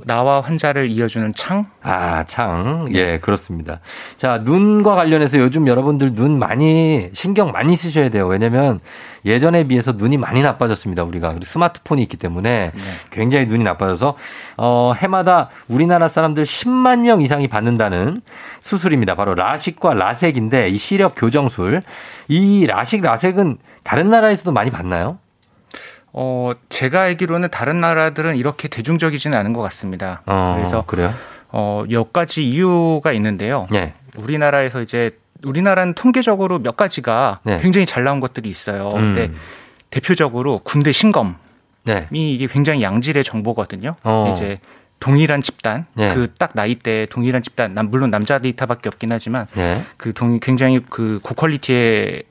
[SPEAKER 13] 나와 환자를 이어주는 창.
[SPEAKER 1] 아, 창. 예, 그렇습니다. 자, 눈과 관련해서 요즘 여러분들 눈 많이 신경 많이 쓰셔야 돼요. 왜냐면 예전에 비해서 눈이 많이 나빠졌습니다. 우리가 스마트폰이 있기 때문에 굉장히 눈이 나빠져서 어, 해마다 우리나라 사람들 10만 명 이상이 받는다는 수술입니다. 바로 라식과 라섹인데 이 시력 교정술. 이 라식 라섹은 다른 나라에서도 많이 받나요?
[SPEAKER 13] 어, 제가 알기로는 다른 나라들은 이렇게 대중적이지는 않은 것 같습니다.
[SPEAKER 1] 어,
[SPEAKER 13] 그래서
[SPEAKER 1] 그래요?
[SPEAKER 13] 어, 몇 가지 이유가 있는데요.
[SPEAKER 1] 네.
[SPEAKER 13] 우리나라에서 이제 우리나라는 통계적으로 몇 가지가
[SPEAKER 1] 네.
[SPEAKER 13] 굉장히 잘 나온 것들이 있어요.
[SPEAKER 1] 음.
[SPEAKER 13] 근데 대표적으로 군대 신검이
[SPEAKER 1] 네.
[SPEAKER 13] 이게 굉장히 양질의 정보거든요.
[SPEAKER 1] 어.
[SPEAKER 13] 이제 동일한 집단,
[SPEAKER 1] 네.
[SPEAKER 13] 그딱 나이 때 동일한 집단, 남- 물론 남자 데이터밖에 없긴 하지만
[SPEAKER 1] 네.
[SPEAKER 13] 그 동, 굉장히 그 고퀄리티의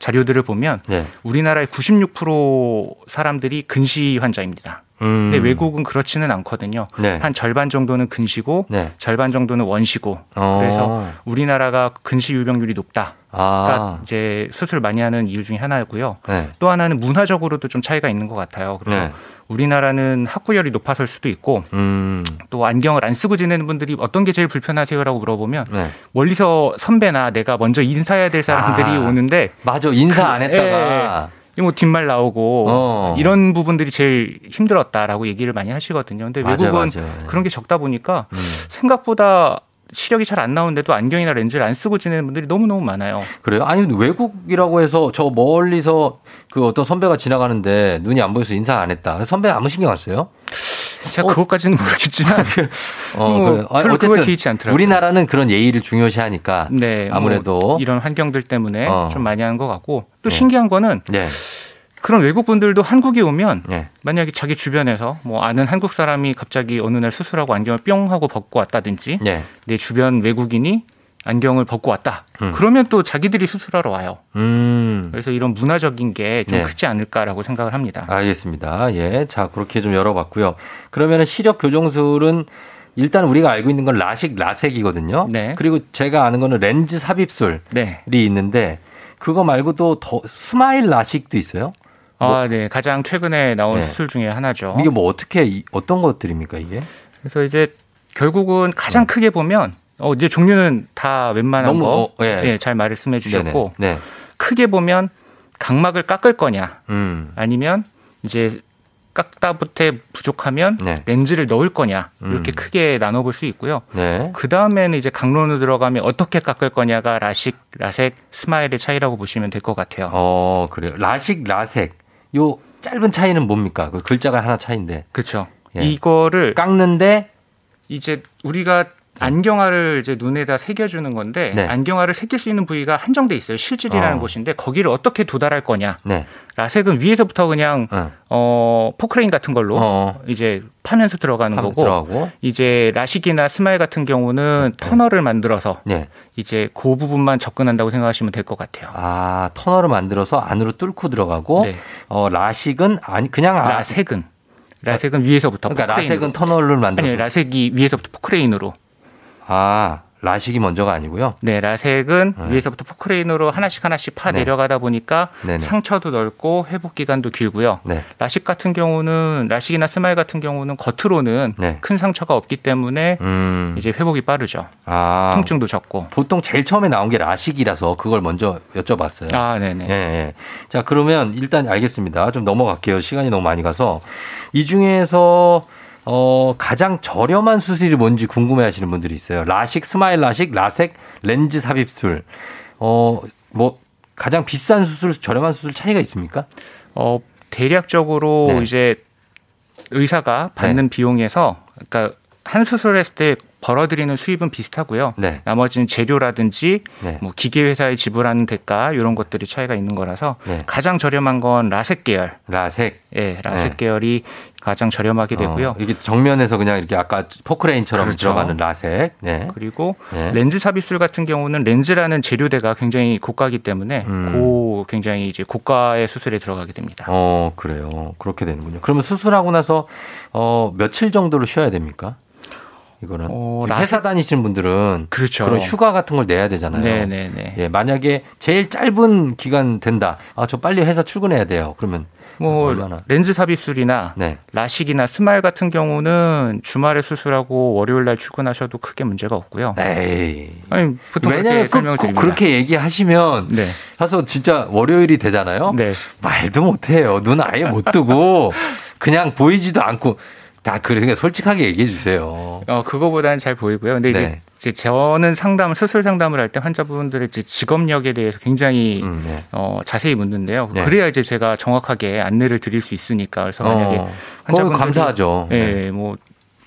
[SPEAKER 13] 자료들을 보면
[SPEAKER 1] 네.
[SPEAKER 13] 우리나라의 96% 사람들이 근시 환자입니다.
[SPEAKER 1] 음.
[SPEAKER 13] 근데 외국은 그렇지는 않거든요.
[SPEAKER 1] 네.
[SPEAKER 13] 한 절반 정도는 근시고
[SPEAKER 1] 네.
[SPEAKER 13] 절반 정도는 원시고.
[SPEAKER 1] 어.
[SPEAKER 13] 그래서 우리나라가 근시 유병률이 높다 가
[SPEAKER 1] 아.
[SPEAKER 13] 이제 수술 많이 하는 이유 중에 하나고요.
[SPEAKER 1] 네.
[SPEAKER 13] 또 하나는 문화적으로도 좀 차이가 있는 것 같아요. 그래서
[SPEAKER 1] 네.
[SPEAKER 13] 우리나라는 학구열이 높아서일 수도 있고
[SPEAKER 1] 음.
[SPEAKER 13] 또 안경을 안 쓰고 지내는 분들이 어떤 게 제일 불편하세요라고 물어보면
[SPEAKER 1] 네.
[SPEAKER 13] 멀리서 선배나 내가 먼저 인사해야 될 사람들이
[SPEAKER 1] 아.
[SPEAKER 13] 오는데
[SPEAKER 1] 맞아. 인사
[SPEAKER 13] 그-
[SPEAKER 1] 안 했다가
[SPEAKER 13] 예, 뭐 뒷말 나오고
[SPEAKER 1] 어.
[SPEAKER 13] 이런 부분들이 제일 힘들었다라고 얘기를 많이 하시거든요. 근데
[SPEAKER 1] 맞아요,
[SPEAKER 13] 외국은
[SPEAKER 1] 맞아요. 음.
[SPEAKER 13] 그런 게 적다 보니까 생각보다 시력이 잘 안 나오는데도 안경이나 렌즈를 안 쓰고 지내는 분들이 너무너무 많아요.
[SPEAKER 1] 그래요? 아니 외국이라고 해서 저 멀리서 그 어떤 선배가 지나가는데 눈이 안 보여서 인사 안 했다. 선배 아무 신경 안 써요?
[SPEAKER 13] 제가 그것까지는 모르겠지만
[SPEAKER 1] 어,
[SPEAKER 13] 뭐
[SPEAKER 1] 그래요. 아니, 어쨌든
[SPEAKER 13] 개의치 않더라고요.
[SPEAKER 1] 우리나라는 그런 예의를 중요시하니까
[SPEAKER 13] 네, 뭐
[SPEAKER 1] 아무래도
[SPEAKER 13] 이런 환경들 때문에
[SPEAKER 1] 어.
[SPEAKER 13] 좀 많이 하는 것 같고 또
[SPEAKER 1] 네.
[SPEAKER 13] 신기한 거는
[SPEAKER 1] 네.
[SPEAKER 13] 그런 외국 분들도 한국에 오면
[SPEAKER 1] 네.
[SPEAKER 13] 만약에 자기 주변에서 뭐 아는 한국 사람이 갑자기 어느 날 수술하고 안경을 뿅 하고 벗고 왔다든지
[SPEAKER 1] 네.
[SPEAKER 13] 내 주변 외국인이 안경을 벗고 왔다.
[SPEAKER 1] 음.
[SPEAKER 13] 그러면 또 자기들이 수술하러 와요.
[SPEAKER 1] 음.
[SPEAKER 13] 그래서 이런 문화적인 게좀
[SPEAKER 1] 네.
[SPEAKER 13] 크지 않을까라고 생각을 합니다.
[SPEAKER 1] 알겠습니다. 예. 자, 그렇게 좀 열어봤고요. 그러면은 시력 교정술은 일단 우리가 알고 있는 건 라식, 라섹이거든요.
[SPEAKER 13] 네.
[SPEAKER 1] 그리고 제가 아는 거는 렌즈 삽입술이
[SPEAKER 13] 네.
[SPEAKER 1] 있는데 그거 말고도 더 스마일 라식도 있어요?
[SPEAKER 13] 아, 네. 가장 최근에 나온
[SPEAKER 1] 네.
[SPEAKER 13] 수술 중에 하나죠.
[SPEAKER 1] 이게 뭐 어떻게 이- 어떤 것들입니까 이게?
[SPEAKER 13] 그래서 이제 결국은 가장 크게 보면 어 이제 종류는 다 웬만한
[SPEAKER 1] 너무,
[SPEAKER 13] 거
[SPEAKER 1] 어, 예.
[SPEAKER 13] 예, 잘 말씀해 주셨고
[SPEAKER 1] 네네. 네.
[SPEAKER 13] 크게 보면 각막을 깎을 거냐
[SPEAKER 1] 음.
[SPEAKER 13] 아니면 이제 깎다 부터 부족하면
[SPEAKER 1] 네.
[SPEAKER 13] 렌즈를 넣을 거냐 이렇게
[SPEAKER 1] 음.
[SPEAKER 13] 크게 나눠볼 수 있고요.
[SPEAKER 1] 네.
[SPEAKER 13] 그 다음에는 이제 강론으로 들어가면 어떻게 깎을 거냐가 라식, 라섹, 스마일의 차이라고 보시면 될 것 같아요.
[SPEAKER 1] 어, 그래요. 라식, 라섹. 요 짧은 차이는 뭡니까? 그 글자가 하나 차이인데.
[SPEAKER 13] 그렇죠.
[SPEAKER 1] 예.
[SPEAKER 13] 이거를
[SPEAKER 1] 깎는데
[SPEAKER 13] 이제 우리가 안경알을 이제 눈에다 새겨주는 건데
[SPEAKER 1] 네.
[SPEAKER 13] 안경알을 새길 수 있는 부위가 한정돼 있어요. 실질이라는
[SPEAKER 1] 어.
[SPEAKER 13] 곳인데 거기를 어떻게 도달할 거냐.
[SPEAKER 1] 네.
[SPEAKER 13] 라섹은 위에서부터 그냥
[SPEAKER 1] 어.
[SPEAKER 13] 어 포크레인 같은 걸로
[SPEAKER 1] 어.
[SPEAKER 13] 이제 파면서 들어가는
[SPEAKER 1] 파면
[SPEAKER 13] 거고
[SPEAKER 1] 들어가고.
[SPEAKER 13] 이제 라식이나 스마일 같은 경우는 터널을 만들어서
[SPEAKER 1] 네.
[SPEAKER 13] 이제 그 부분만 접근한다고 생각하시면 될 것 같아요.
[SPEAKER 1] 아, 터널을 만들어서 안으로 뚫고 들어가고
[SPEAKER 13] 네.
[SPEAKER 1] 어, 라식은 아니 그냥 아,
[SPEAKER 13] 라섹은 라섹은 위에서부터
[SPEAKER 1] 그러니까
[SPEAKER 13] 포크레인으로.
[SPEAKER 1] 라섹은 터널을 만들어서
[SPEAKER 13] 아니 라섹이 위에서부터 포크레인으로
[SPEAKER 1] 아, 라식이 먼저가 아니고요.
[SPEAKER 13] 네, 라섹은
[SPEAKER 1] 네.
[SPEAKER 13] 위에서부터 포크레인으로 하나씩 하나씩 파
[SPEAKER 1] 네.
[SPEAKER 13] 내려가다 보니까
[SPEAKER 1] 네네.
[SPEAKER 13] 상처도 넓고 회복 기간도 길고요.
[SPEAKER 1] 네.
[SPEAKER 13] 라식 같은 경우는 라식이나 스마일 같은 경우는 겉으로는
[SPEAKER 1] 네.
[SPEAKER 13] 큰 상처가 없기 때문에
[SPEAKER 1] 음.
[SPEAKER 13] 이제 회복이 빠르죠.
[SPEAKER 1] 아.
[SPEAKER 13] 통증도 적고.
[SPEAKER 1] 보통 제일 처음에 나온 게 라식이라서 그걸 먼저 여쭤봤어요.
[SPEAKER 13] 아, 네네.
[SPEAKER 1] 예, 예. 자, 그러면 일단 알겠습니다. 좀 넘어갈게요. 시간이 너무 많이 가서. 이 중에서 어, 가장 저렴한 수술이 뭔지 궁금해 하시는 분들이 있어요. 라식, 스마일 라식, 라섹, 렌즈 삽입술. 어, 뭐, 가장 비싼 수술, 저렴한 수술 차이가 있습니까?
[SPEAKER 13] 어, 대략적으로
[SPEAKER 1] 네.
[SPEAKER 13] 이제 의사가 받는 비용에서 그러니까 한 수술을 했을 때 벌어들이는 수입은 비슷하고요.
[SPEAKER 1] 네.
[SPEAKER 13] 나머지는 재료라든지
[SPEAKER 1] 네.
[SPEAKER 13] 뭐 기계 회사에 지불하는 대가 이런 것들이 차이가 있는 거라서
[SPEAKER 1] 네.
[SPEAKER 13] 가장 저렴한 건 라섹 계열.
[SPEAKER 1] 라섹.
[SPEAKER 13] 예, 라섹
[SPEAKER 1] 네.
[SPEAKER 13] 계열이 가장 저렴하게 되고요.
[SPEAKER 1] 어, 이게 정면에서 그냥 이렇게 아까 포크레인처럼
[SPEAKER 13] 그렇죠.
[SPEAKER 1] 들어가는 라섹. 네.
[SPEAKER 13] 그리고
[SPEAKER 1] 네.
[SPEAKER 13] 렌즈 삽입술 같은 경우는 렌즈라는 재료대가 굉장히 고가이기 때문에
[SPEAKER 1] 음.
[SPEAKER 13] 고 굉장히 이제 고가의 수술에 들어가게 됩니다.
[SPEAKER 1] 어, 그래요. 그렇게 되는군요. 그러면 수술하고 나서 어, 며칠 정도로 쉬어야 됩니까? 이거는
[SPEAKER 13] 어,
[SPEAKER 1] 회사 다니시는 분들은
[SPEAKER 13] 그렇죠.
[SPEAKER 1] 런 휴가 같은 걸 내야 되잖아요.
[SPEAKER 13] 네네네.
[SPEAKER 1] 예, 만약에 제일 짧은 기간 된다. 아, 저 빨리 회사 출근해야 돼요. 그러면
[SPEAKER 13] 뭐
[SPEAKER 1] 얼마나?
[SPEAKER 13] 렌즈 삽입술이나
[SPEAKER 1] 네.
[SPEAKER 13] 라식이나 스마일 같은 경우는 주말에 수술하고 월요일 날 출근하셔도 크게 문제가 없고요.
[SPEAKER 1] 에이.
[SPEAKER 13] 아니 보통
[SPEAKER 1] 왜냐면
[SPEAKER 13] 그렇게
[SPEAKER 1] 꼭. 그렇게 얘기하시면
[SPEAKER 13] 네.
[SPEAKER 1] 가서 진짜 월요일이 되잖아요.
[SPEAKER 13] 네.
[SPEAKER 1] 말도 못 해요. 눈 아예 못 뜨고 그냥 보이지도 않고 다 그러니까 솔직하게 얘기해 주세요.
[SPEAKER 13] 어 그거보다는 잘 보이고요. 근데 이제,
[SPEAKER 1] 네.
[SPEAKER 13] 이제 저는 상담 수술 상담을 할 때 환자분들의 이제 직업력에 대해서 굉장히
[SPEAKER 1] 음, 네.
[SPEAKER 13] 어, 자세히 묻는데요.
[SPEAKER 1] 네.
[SPEAKER 13] 그래야 이제 제가 정확하게 안내를 드릴 수 있으니까 그래서 만약에
[SPEAKER 1] 어,
[SPEAKER 13] 환자분들이
[SPEAKER 1] 감사하죠.
[SPEAKER 13] 예,
[SPEAKER 1] 네.
[SPEAKER 13] 뭐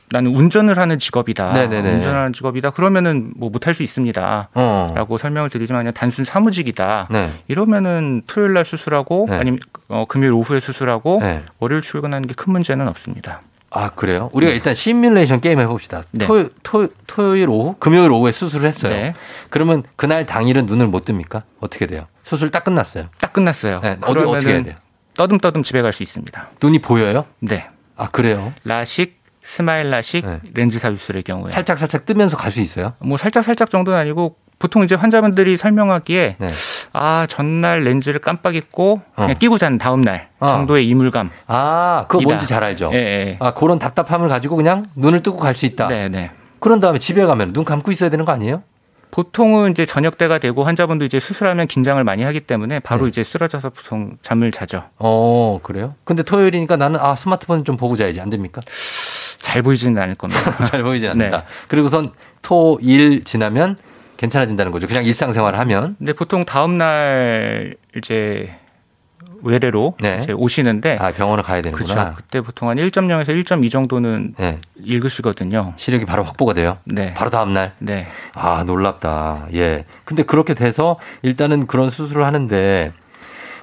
[SPEAKER 13] 나는 운전을 하는 직업이다.
[SPEAKER 1] 네네네.
[SPEAKER 13] 운전하는 직업이다. 그러면은 뭐 못할 수 있습니다.
[SPEAKER 1] 어.
[SPEAKER 13] 라고 설명을 드리지만 그냥 단순 사무직이다.
[SPEAKER 1] 네.
[SPEAKER 13] 이러면은 토요일 날 수술하고
[SPEAKER 1] 네.
[SPEAKER 13] 아니면 어, 금요일 오후에 수술하고
[SPEAKER 1] 네.
[SPEAKER 13] 월요일 출근하는 게 큰 문제는 없습니다.
[SPEAKER 1] 아 그래요? 우리가 일단 시뮬레이션 게임 해봅시다.
[SPEAKER 13] 네.
[SPEAKER 1] 토요, 토, 토요일 오후, 금요일 오후에 수술을 했어요.
[SPEAKER 13] 네.
[SPEAKER 1] 그러면 그날 당일은 눈을 못 뜹니까? 어떻게 돼요? 수술 딱 끝났어요.
[SPEAKER 13] 딱 끝났어요.
[SPEAKER 1] 네, 어디 어떻게 해야 돼요?
[SPEAKER 13] 떠듬떠듬 집에 갈 수 있습니다.
[SPEAKER 1] 눈이 보여요?
[SPEAKER 13] 네.
[SPEAKER 1] 아 그래요?
[SPEAKER 13] 라식, 스마일 라식,
[SPEAKER 1] 네.
[SPEAKER 13] 렌즈 삽입술의 경우에
[SPEAKER 1] 살짝 살짝 뜨면서 갈 수 있어요?
[SPEAKER 13] 뭐 살짝 살짝 정도는 아니고 보통 이제 환자분들이 설명하기에
[SPEAKER 1] 네.
[SPEAKER 13] 아 전날 렌즈를 깜빡 잊고 그냥
[SPEAKER 1] 어.
[SPEAKER 13] 끼고 잔 다음 날
[SPEAKER 1] 어.
[SPEAKER 13] 정도의 이물감.
[SPEAKER 1] 아 그거
[SPEAKER 13] 이다.
[SPEAKER 1] 뭔지 잘 알죠?
[SPEAKER 13] 예, 예.
[SPEAKER 1] 아 그런 답답함을 가지고 그냥 눈을 뜨고 갈 수 있다.
[SPEAKER 13] 네, 네.
[SPEAKER 1] 그런 다음에 집에 가면 눈 감고 있어야 되는 거 아니에요?
[SPEAKER 13] 보통은 이제 저녁 때가 되고 환자분도 이제 수술하면 긴장을 많이 하기 때문에 바로
[SPEAKER 1] 네.
[SPEAKER 13] 이제 쓰러져서 보통 잠을 자죠.
[SPEAKER 1] 어 그래요? 근데 토요일이니까 나는 아 스마트폰 좀 보고 자야지 안 됩니까?
[SPEAKER 13] 잘 보이지는 않을 겁니다.
[SPEAKER 1] 잘 보이지 않는다.
[SPEAKER 13] 네.
[SPEAKER 1] 그리고선 토 일 지나면 괜찮아진다는 거죠. 그냥 일상생활을 하면.
[SPEAKER 13] 근데 보통 다음 날 이제 외래로
[SPEAKER 1] 네.
[SPEAKER 13] 이제 오시는데
[SPEAKER 1] 아 병원을 가야 되는구나.
[SPEAKER 13] 그렇죠. 그때 보통 한 1.0에서 1.2 정도는
[SPEAKER 1] 네.
[SPEAKER 13] 읽으시거든요.
[SPEAKER 1] 시력이 바로 확보가 돼요.
[SPEAKER 13] 네.
[SPEAKER 1] 바로 다음 날.
[SPEAKER 13] 네.
[SPEAKER 1] 아 놀랍다. 예. 근데 그렇게 돼서 일단은 그런 수술을 하는데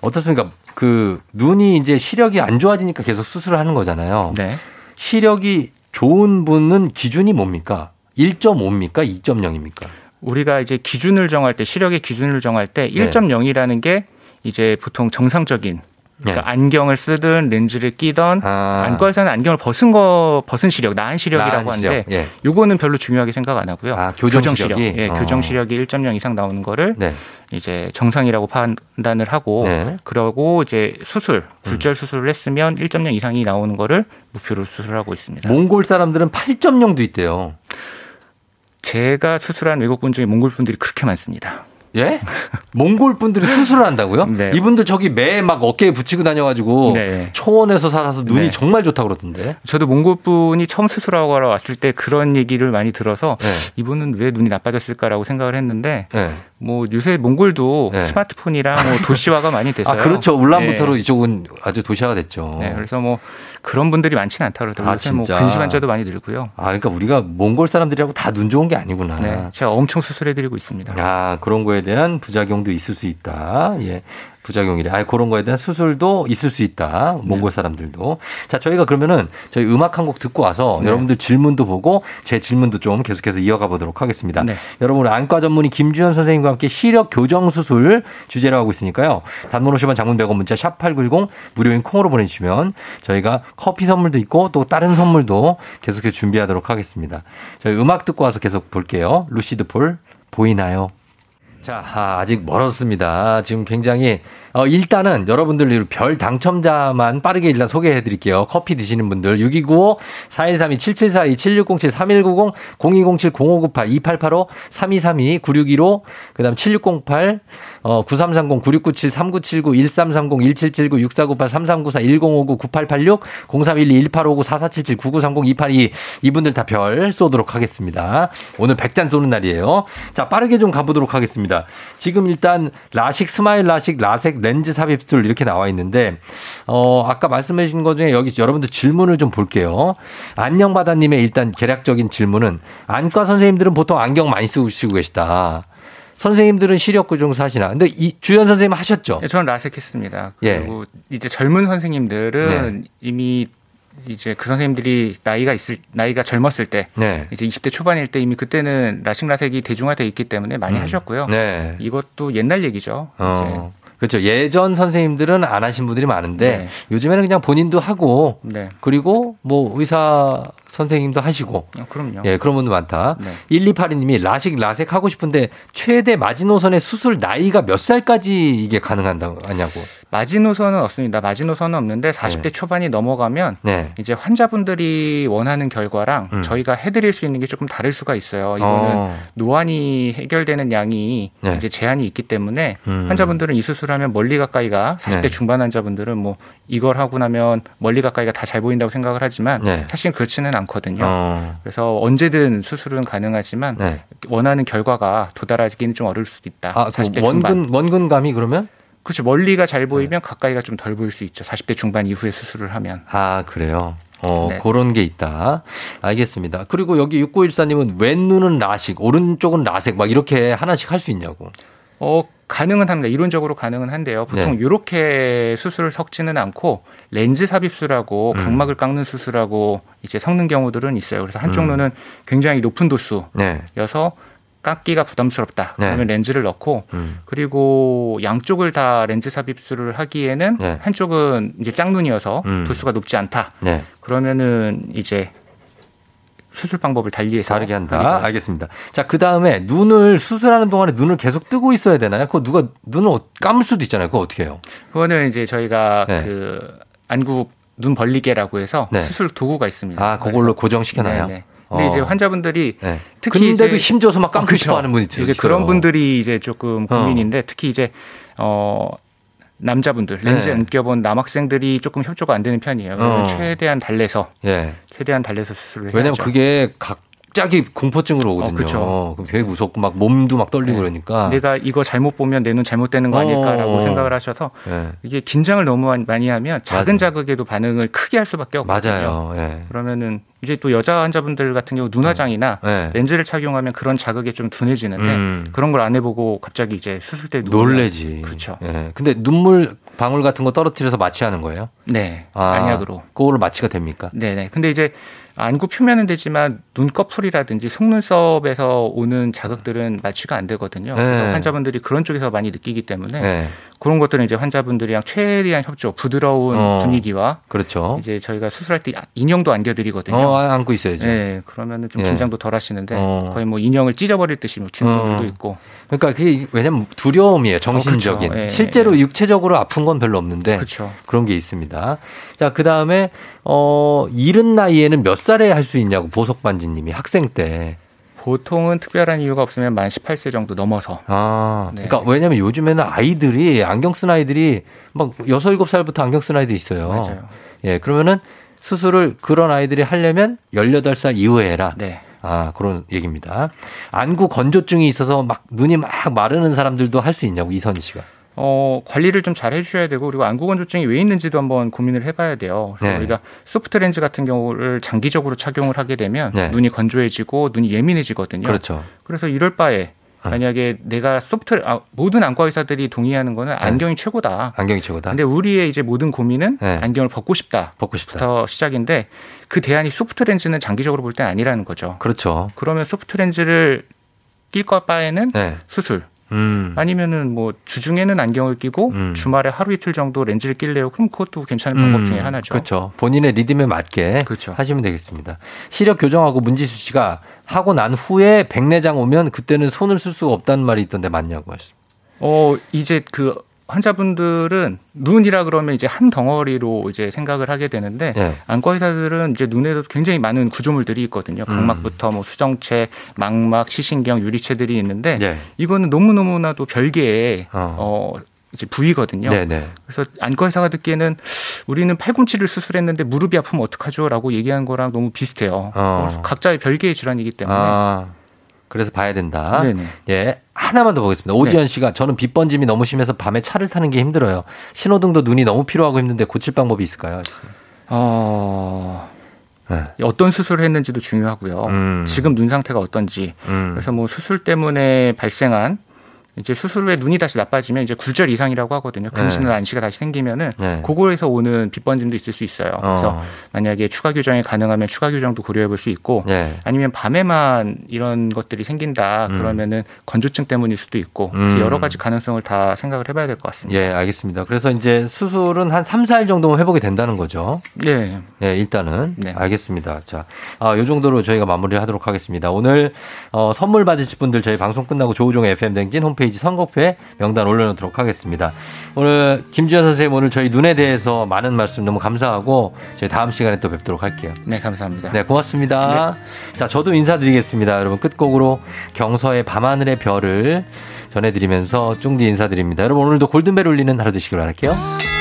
[SPEAKER 1] 어떻습니까? 그 눈이 이제 시력이 안 좋아지니까 계속 수술을 하는 거잖아요.
[SPEAKER 13] 네.
[SPEAKER 1] 시력이 좋은 분은 기준이 뭡니까? 1.5입니까? 2.0입니까?
[SPEAKER 13] 우리가 이제 기준을 정할 때 시력의 기준을 정할 때
[SPEAKER 1] 네.
[SPEAKER 13] 1.0이라는 게 이제 보통 정상적인 그러니까
[SPEAKER 1] 네.
[SPEAKER 13] 안경을 쓰든 렌즈를 끼던
[SPEAKER 1] 아.
[SPEAKER 13] 안과에서는 안경을 벗은 거 벗은 시력, 나은 시력이라고
[SPEAKER 1] 나은 시력.
[SPEAKER 13] 하는데
[SPEAKER 1] 예.
[SPEAKER 13] 요거는 별로 중요하게 생각 안 하고요.
[SPEAKER 1] 아, 교정 시력이?
[SPEAKER 13] 예,
[SPEAKER 1] 어.
[SPEAKER 13] 교정 시력이 1.0 이상 나오는 거를
[SPEAKER 1] 네.
[SPEAKER 13] 이제 정상이라고 판단을 하고
[SPEAKER 1] 네. 음.
[SPEAKER 13] 그러고 이제 수술, 굴절 수술을 했으면 1.0 이상이 나오는 거를 목표로 수술하고 있습니다.
[SPEAKER 1] 몽골 사람들은 8.0도 있대요.
[SPEAKER 13] 제가 수술한 외국분 중에 몽골 분들이 그렇게 많습니다.
[SPEAKER 1] 예? 몽골 분들이 수술을 한다고요?
[SPEAKER 13] 네.
[SPEAKER 1] 이분들 저기 매 막 어깨에 붙이고 다녀가지고
[SPEAKER 13] 네.
[SPEAKER 1] 초원에서 살아서 눈이
[SPEAKER 13] 네.
[SPEAKER 1] 정말 좋다 그러던데.
[SPEAKER 13] 저도 몽골 분이 처음 수술하고 왔을 때 그런 얘기를 많이 들어서
[SPEAKER 1] 네.
[SPEAKER 13] 이분은 왜 눈이 나빠졌을까라고 생각을 했는데
[SPEAKER 1] 네.
[SPEAKER 13] 뭐 요새 몽골도
[SPEAKER 1] 네.
[SPEAKER 13] 스마트폰이랑 뭐 도시화가 많이 돼서요.
[SPEAKER 1] 아 그렇죠. 울란부터로
[SPEAKER 13] 네.
[SPEAKER 1] 이쪽은 아주 도시화가 됐죠.
[SPEAKER 13] 네, 그래서 뭐 그런 분들이 많지는 않다 그러더라고요.
[SPEAKER 1] 아,
[SPEAKER 13] 뭐
[SPEAKER 1] 진짜?
[SPEAKER 13] 근심 환자도 많이 늘고요.
[SPEAKER 1] 아 그러니까 우리가 몽골 사람들이라고 다 눈 좋은 게 아니구나.
[SPEAKER 13] 네, 제가 엄청 수술해드리고 있습니다.
[SPEAKER 1] 아, 그런 거에 대한 부작용도 있을 수 있다. 예. 부작용이래. 아, 그런 거에 대한 수술도 있을 수 있다.
[SPEAKER 13] 네.
[SPEAKER 1] 몽골 사람들도. 자, 저희가 그러면은 저희 음악 한 곡 듣고 와서
[SPEAKER 13] 네.
[SPEAKER 1] 여러분들 질문도 보고 제 질문도 좀 계속해서 이어가 보도록 하겠습니다.
[SPEAKER 13] 네.
[SPEAKER 1] 여러분, 안과 전문의 김주현 선생님과 함께 시력 교정 수술 주제로 하고 있으니까요. 단문 50원 장문 100원 문자 샵 8910 무료인 콩으로 보내주시면 저희가 커피 선물도 있고 또 다른 선물도 계속해서 준비하도록 하겠습니다. 저희 음악 듣고 와서 계속 볼게요. 루시드 폴 보이나요? 자, 아, 아직 멀었습니다. 지금 굉장히, 어, 일단은 여러분들 별 당첨자만 빠르게 일단 소개해 드릴게요. 커피 드시는 분들, 6295, 4132, 7742, 7607, 3190, 0207, 0598, 2885, 3232, 9615, 그 다음 7608, 어, 9330, 9697, 3979, 1330, 1779, 6498, 3394, 1059, 9886, 0312, 1859, 4477, 9930, 282 이분들 다 별 쏘도록 하겠습니다. 오늘 100잔 쏘는 날이에요. 자, 빠르게 좀 가보도록 하겠습니다. 알겠습니다. 지금 일단 라식 스마일 라식 라섹 렌즈 삽입술 이렇게 나와 있는데 어 아까 말씀해 주신 것 중에 여기 여러분들 질문을 좀 볼게요. 안녕 바다 님의 일단 개략적인 질문은 안과 선생님들은 보통 안경 많이 쓰시고 계시다. 선생님들은 시력 고정사 하시나? 근데 이 주연 선생님 하셨죠?
[SPEAKER 13] 예, 저는 라섹했습니다.
[SPEAKER 1] 예.
[SPEAKER 13] 그리고 이제 젊은 선생님들은 이미 이제 그 선생님들이 나이가 있을 나이가 젊었을 때
[SPEAKER 1] 네.
[SPEAKER 13] 이제 20대 초반일 때 이미 그때는 라식 라섹이 대중화돼 있기 때문에 많이
[SPEAKER 1] 음.
[SPEAKER 13] 하셨고요.
[SPEAKER 1] 네.
[SPEAKER 13] 이것도 옛날 얘기죠.
[SPEAKER 1] 어. 그렇죠. 예전 선생님들은 안 하신 분들이 많은데
[SPEAKER 13] 네.
[SPEAKER 1] 요즘에는 그냥 본인도 하고
[SPEAKER 13] 네.
[SPEAKER 1] 그리고 뭐 의사 선생님도 하시고
[SPEAKER 13] 어, 그럼요.
[SPEAKER 1] 예, 그런 분들 많다.
[SPEAKER 13] 네.
[SPEAKER 1] 1282님이 라식 라섹 하고 싶은데 최대 마지노선의 수술 나이가 몇 살까지 이게 가능한다고 하냐고.
[SPEAKER 13] 마지노선은 없습니다. 마지노선은 없는데 40대 초반이 넘어가면
[SPEAKER 1] 네.
[SPEAKER 13] 이제 환자분들이 원하는 결과랑
[SPEAKER 1] 음.
[SPEAKER 13] 저희가 해드릴 수 있는 게 조금 다를 수가 있어요. 이거는
[SPEAKER 1] 어.
[SPEAKER 13] 노안이 해결되는 양이
[SPEAKER 1] 네.
[SPEAKER 13] 이제 제한이 있기 때문에
[SPEAKER 1] 음.
[SPEAKER 13] 환자분들은 이 수술하면 멀리 가까이가 40대
[SPEAKER 1] 네.
[SPEAKER 13] 중반 환자분들은 뭐 이걸 하고 나면 멀리 가까이가 다 잘 보인다고 생각을 하지만
[SPEAKER 1] 네.
[SPEAKER 13] 사실 그렇지는 않 거든요.
[SPEAKER 1] 어.
[SPEAKER 13] 그래서 언제든 수술은 가능하지만
[SPEAKER 1] 네.
[SPEAKER 13] 원하는 결과가 도달하기는 좀 어려울 수도 있다.
[SPEAKER 1] 아, 그
[SPEAKER 13] 40대 중반.
[SPEAKER 1] 원근 원근감이 그러면?
[SPEAKER 13] 그렇죠. 멀리가 잘 보이면 가까이가 좀 덜 보일 수 있죠. 40대 중반 이후에 수술을 하면.
[SPEAKER 1] 아, 그래요. 어,
[SPEAKER 13] 네.
[SPEAKER 1] 그런 게 있다. 알겠습니다. 그리고 여기 6914님은 왼 눈은 라식, 오른쪽은 라섹 막 이렇게 하나씩 할 수 있냐고.
[SPEAKER 13] 어, 가능은 합니다. 이론적으로 가능은 한데요. 보통
[SPEAKER 1] 네.
[SPEAKER 13] 이렇게 수술을 섞지는 않고 렌즈 삽입술하고
[SPEAKER 1] 음.
[SPEAKER 13] 각막을 깎는 수술하고 이제 섞는 경우들은 있어요. 그래서 한쪽
[SPEAKER 1] 음.
[SPEAKER 13] 눈은 굉장히 높은 도수여서
[SPEAKER 1] 네.
[SPEAKER 13] 깎기가 부담스럽다.
[SPEAKER 1] 네.
[SPEAKER 13] 그러면 렌즈를 넣고
[SPEAKER 1] 음.
[SPEAKER 13] 그리고 양쪽을 다 렌즈 삽입술을 하기에는
[SPEAKER 1] 네.
[SPEAKER 13] 한쪽은 이제 짝눈이어서
[SPEAKER 1] 음.
[SPEAKER 13] 도수가 높지 않다.
[SPEAKER 1] 네.
[SPEAKER 13] 그러면은 이제 수술 방법을 달리해서
[SPEAKER 1] 다르게 한다.
[SPEAKER 13] 하기가
[SPEAKER 1] 알겠습니다. 자, 그 다음에 눈을 수술하는 동안에 눈을 계속 뜨고 있어야 되나요? 그거 누가 눈을 어- 감을 수도 있잖아요. 그거 어떻게 해요?
[SPEAKER 13] 그거는 이제 저희가
[SPEAKER 1] 네.
[SPEAKER 13] 그 안구 눈 벌리개라고 해서
[SPEAKER 1] 네.
[SPEAKER 13] 수술 도구가 있습니다.
[SPEAKER 1] 아, 그걸로 고정시켜놔요?
[SPEAKER 13] 네, 네. 근데
[SPEAKER 1] 어.
[SPEAKER 13] 이제 환자분들이
[SPEAKER 1] 네.
[SPEAKER 13] 특히
[SPEAKER 1] 근데도 힘줘서 막 감고
[SPEAKER 13] 어,
[SPEAKER 1] 싶어 하는 분이 있어요.
[SPEAKER 13] 이제 그런 분들이 이제 조금 고민인데 특히 이제 어 남자분들 렌즈
[SPEAKER 1] 네.
[SPEAKER 13] 안 껴본 남학생들이 조금 협조가 안 되는 편이에요.
[SPEAKER 1] 어.
[SPEAKER 13] 최대한 달래서
[SPEAKER 1] 예.
[SPEAKER 13] 최대한 달래서 수술을
[SPEAKER 1] 왜냐면
[SPEAKER 13] 해야죠.
[SPEAKER 1] 그게 갑자기 공포증으로 오거든요.
[SPEAKER 13] 어, 그쵸.
[SPEAKER 1] 그럼 되게 무섭고 막 몸도 막 떨리고
[SPEAKER 13] 네.
[SPEAKER 1] 그러니까.
[SPEAKER 13] 내가 이거 잘못 보면 내 눈 잘못되는 거 아닐까라고
[SPEAKER 1] 어.
[SPEAKER 13] 생각을 하셔서
[SPEAKER 1] 예.
[SPEAKER 13] 이게 긴장을 너무 많이 하면 작은 자극에도 반응을 크게 할 수밖에 없거든요.
[SPEAKER 1] 맞아요. 예.
[SPEAKER 13] 그러면은 이제 또 여자 환자분들 같은 경우 눈화장이나
[SPEAKER 1] 네.
[SPEAKER 13] 렌즈를 착용하면 그런 자극에 좀 둔해지는데
[SPEAKER 1] 음.
[SPEAKER 13] 그런 걸 안 해보고 갑자기 이제 수술 때
[SPEAKER 1] 놀래지.
[SPEAKER 13] 그렇죠.
[SPEAKER 1] 예. 근데 눈물 방울 같은 거 떨어뜨려서 마취하는 거예요?
[SPEAKER 13] 네.
[SPEAKER 1] 아,
[SPEAKER 13] 안약으로.
[SPEAKER 1] 그거로 마취가 됩니까?
[SPEAKER 13] 네네. 근데 이제 안구 표면은 되지만 눈꺼풀이라든지 속눈썹에서 오는 자극들은 마취가 안 되거든요.
[SPEAKER 1] 네.
[SPEAKER 13] 환자분들이 그런 쪽에서 많이 느끼기 때문에
[SPEAKER 1] 네.
[SPEAKER 13] 그런 것들은 이제 환자분들이랑 최대한 협조, 부드러운
[SPEAKER 1] 어.
[SPEAKER 13] 분위기와
[SPEAKER 1] 그렇죠.
[SPEAKER 13] 이제 저희가 수술할 때 인형도 안겨드리거든요.
[SPEAKER 1] 어, 안고 있어야죠.
[SPEAKER 13] 네, 그러면은 좀
[SPEAKER 1] 예.
[SPEAKER 13] 긴장도 덜 하시는데
[SPEAKER 1] 어.
[SPEAKER 13] 거의 뭐 인형을 찢어버릴 듯이 뭐 주는
[SPEAKER 1] 어.
[SPEAKER 13] 분들도 있고.
[SPEAKER 1] 그러니까 그게 왜냐면 두려움이에요. 정신적인.
[SPEAKER 13] 어, 그쵸. 예.
[SPEAKER 1] 실제로 육체적으로 아픈 건 별로 없는데
[SPEAKER 13] 그렇죠.
[SPEAKER 1] 그런 게 있습니다. 자, 그 다음에 어, 이른 나이에는 몇 살에 할 수 있냐고 보석 반지 님이 학생 때.
[SPEAKER 13] 보통은 특별한 이유가 없으면 만 18세 정도 넘어서.
[SPEAKER 1] 아,
[SPEAKER 13] 네.
[SPEAKER 1] 그러니까 왜냐면 요즘에는 아이들이 안경 쓴 아이들이 막 여섯 일곱 살부터 안경 쓴 아이도 있어요.
[SPEAKER 13] 맞아요.
[SPEAKER 1] 예, 그러면은 수술을 그런 아이들이 하려면 18살 이후에 해라.
[SPEAKER 13] 네.
[SPEAKER 1] 아, 그런 얘기입니다. 안구 건조증이 있어서 막 눈이 막 마르는 사람들도 할 수 있냐고 이선희 씨가.
[SPEAKER 13] 어, 관리를 좀 잘 해주셔야 되고 그리고 안구 건조증이 왜 있는지도 한번 고민을 해봐야 돼요. 그래서
[SPEAKER 1] 네.
[SPEAKER 13] 우리가 소프트 렌즈 같은 경우를 장기적으로 착용을 하게 되면
[SPEAKER 1] 네.
[SPEAKER 13] 눈이 건조해지고 눈이 예민해지거든요.
[SPEAKER 1] 그렇죠.
[SPEAKER 13] 그래서 이럴 바에 만약에 내가 소프트 아, 모든 안과 의사들이 동의하는 거는 안경이 최고다.
[SPEAKER 1] 안경이 최고다.
[SPEAKER 13] 근데 우리의 이제 모든 고민은
[SPEAKER 1] 네.
[SPEAKER 13] 안경을 벗고 싶다.
[SPEAKER 1] 벗고 싶다.
[SPEAKER 13] 부터 시작인데 그 대안이 소프트 렌즈는 장기적으로 볼 땐 아니라는 거죠.
[SPEAKER 1] 그렇죠.
[SPEAKER 13] 그러면 소프트 렌즈를 낄것 바에는
[SPEAKER 1] 네.
[SPEAKER 13] 수술
[SPEAKER 1] 음.
[SPEAKER 13] 아니면은 뭐 주중에는 안경을 끼고
[SPEAKER 1] 음.
[SPEAKER 13] 주말에 하루 이틀 정도 렌즈를 낄래요. 그럼 그것도 괜찮은 방법 중에 하나죠.
[SPEAKER 1] 그렇죠. 본인의 리듬에 맞게
[SPEAKER 13] 그렇죠.
[SPEAKER 1] 하시면 되겠습니다. 시력 교정하고 문지수 씨가 하고 난 후에 백내장 오면 그때는 손을 쓸 수가 없다는 말이 있던데 맞냐고 하셨습니다.
[SPEAKER 13] 어 이제 그 환자분들은 눈이라 그러면 이제 한 덩어리로 이제 생각을 하게 되는데
[SPEAKER 1] 네.
[SPEAKER 13] 안과 의사들은 이제 눈에도 굉장히 많은 구조물들이 있거든요.
[SPEAKER 1] 음.
[SPEAKER 13] 각막부터 뭐 수정체, 망막, 시신경, 유리체들이 있는데
[SPEAKER 1] 네.
[SPEAKER 13] 이거는 너무 너무나도 별개의
[SPEAKER 1] 어.
[SPEAKER 13] 어. 이제 부위거든요.
[SPEAKER 1] 네네.
[SPEAKER 13] 그래서 안과 의사가 듣기에는 우리는 팔꿈치를 수술했는데 무릎이 아프면 어떡하죠라고 얘기한 거랑 너무 비슷해요.
[SPEAKER 1] 어.
[SPEAKER 13] 각자의 별개의 질환이기 때문에
[SPEAKER 1] 아, 그래서 봐야 된다.
[SPEAKER 13] 네네.
[SPEAKER 1] 예. 하나만 더 보겠습니다. 오지연 씨가 저는 빛 번짐이 너무 심해서 밤에 차를 타는 게 힘들어요. 신호등도 눈이 너무 필요하고 힘든데 고칠 방법이 있을까요?
[SPEAKER 13] 어,
[SPEAKER 1] 네.
[SPEAKER 13] 어떤 수술을 했는지도 중요하고요.
[SPEAKER 1] 음.
[SPEAKER 13] 지금 눈 상태가 어떤지.
[SPEAKER 1] 음.
[SPEAKER 13] 그래서 뭐 수술 때문에 발생한 이제 수술 후에 눈이 다시 나빠지면 이제 굴절 이상이라고 하거든요. 근시나
[SPEAKER 1] 네.
[SPEAKER 13] 안시가 다시 생기면은
[SPEAKER 1] 네.
[SPEAKER 13] 그거에서 오는 빛번짐도 있을 수 있어요. 그래서
[SPEAKER 1] 어.
[SPEAKER 13] 만약에 추가 교정이 가능하면 추가 교정도 고려해 볼 수 있고
[SPEAKER 1] 네.
[SPEAKER 13] 아니면 밤에만 이런 것들이 생긴다
[SPEAKER 1] 음.
[SPEAKER 13] 그러면은 건조증 때문일 수도 있고
[SPEAKER 1] 음.
[SPEAKER 13] 여러 가지 가능성을 다 생각을 해봐야 될 것 같습니다.
[SPEAKER 1] 예, 알겠습니다. 그래서 이제 수술은 한 3, 4일 정도면 회복이 된다는 거죠.
[SPEAKER 13] 네.
[SPEAKER 1] 예, 일단은.
[SPEAKER 13] 네.
[SPEAKER 1] 알겠습니다. 자, 아, 요 정도로 저희가 마무리를 하도록 하겠습니다. 오늘, 어, 선물 받으실 분들 저희 방송 끝나고 조우종의 FM댕진 홈페이지 선곡표에 명단 올려놓도록 하겠습니다. 오늘 김주현 선생님 오늘 저희 눈에 대해서 많은 말씀 너무 감사하고 저희 다음 시간에 또 뵙도록 할게요.
[SPEAKER 13] 네, 감사합니다.
[SPEAKER 1] 네, 고맙습니다. 자, 저도 인사드리겠습니다. 여러분, 끝곡으로 경서의 밤하늘의 별을 전해드리면서 쫑디 인사드립니다. 여러분, 오늘도 골든벨 울리는 하루 되시길 바랄게요.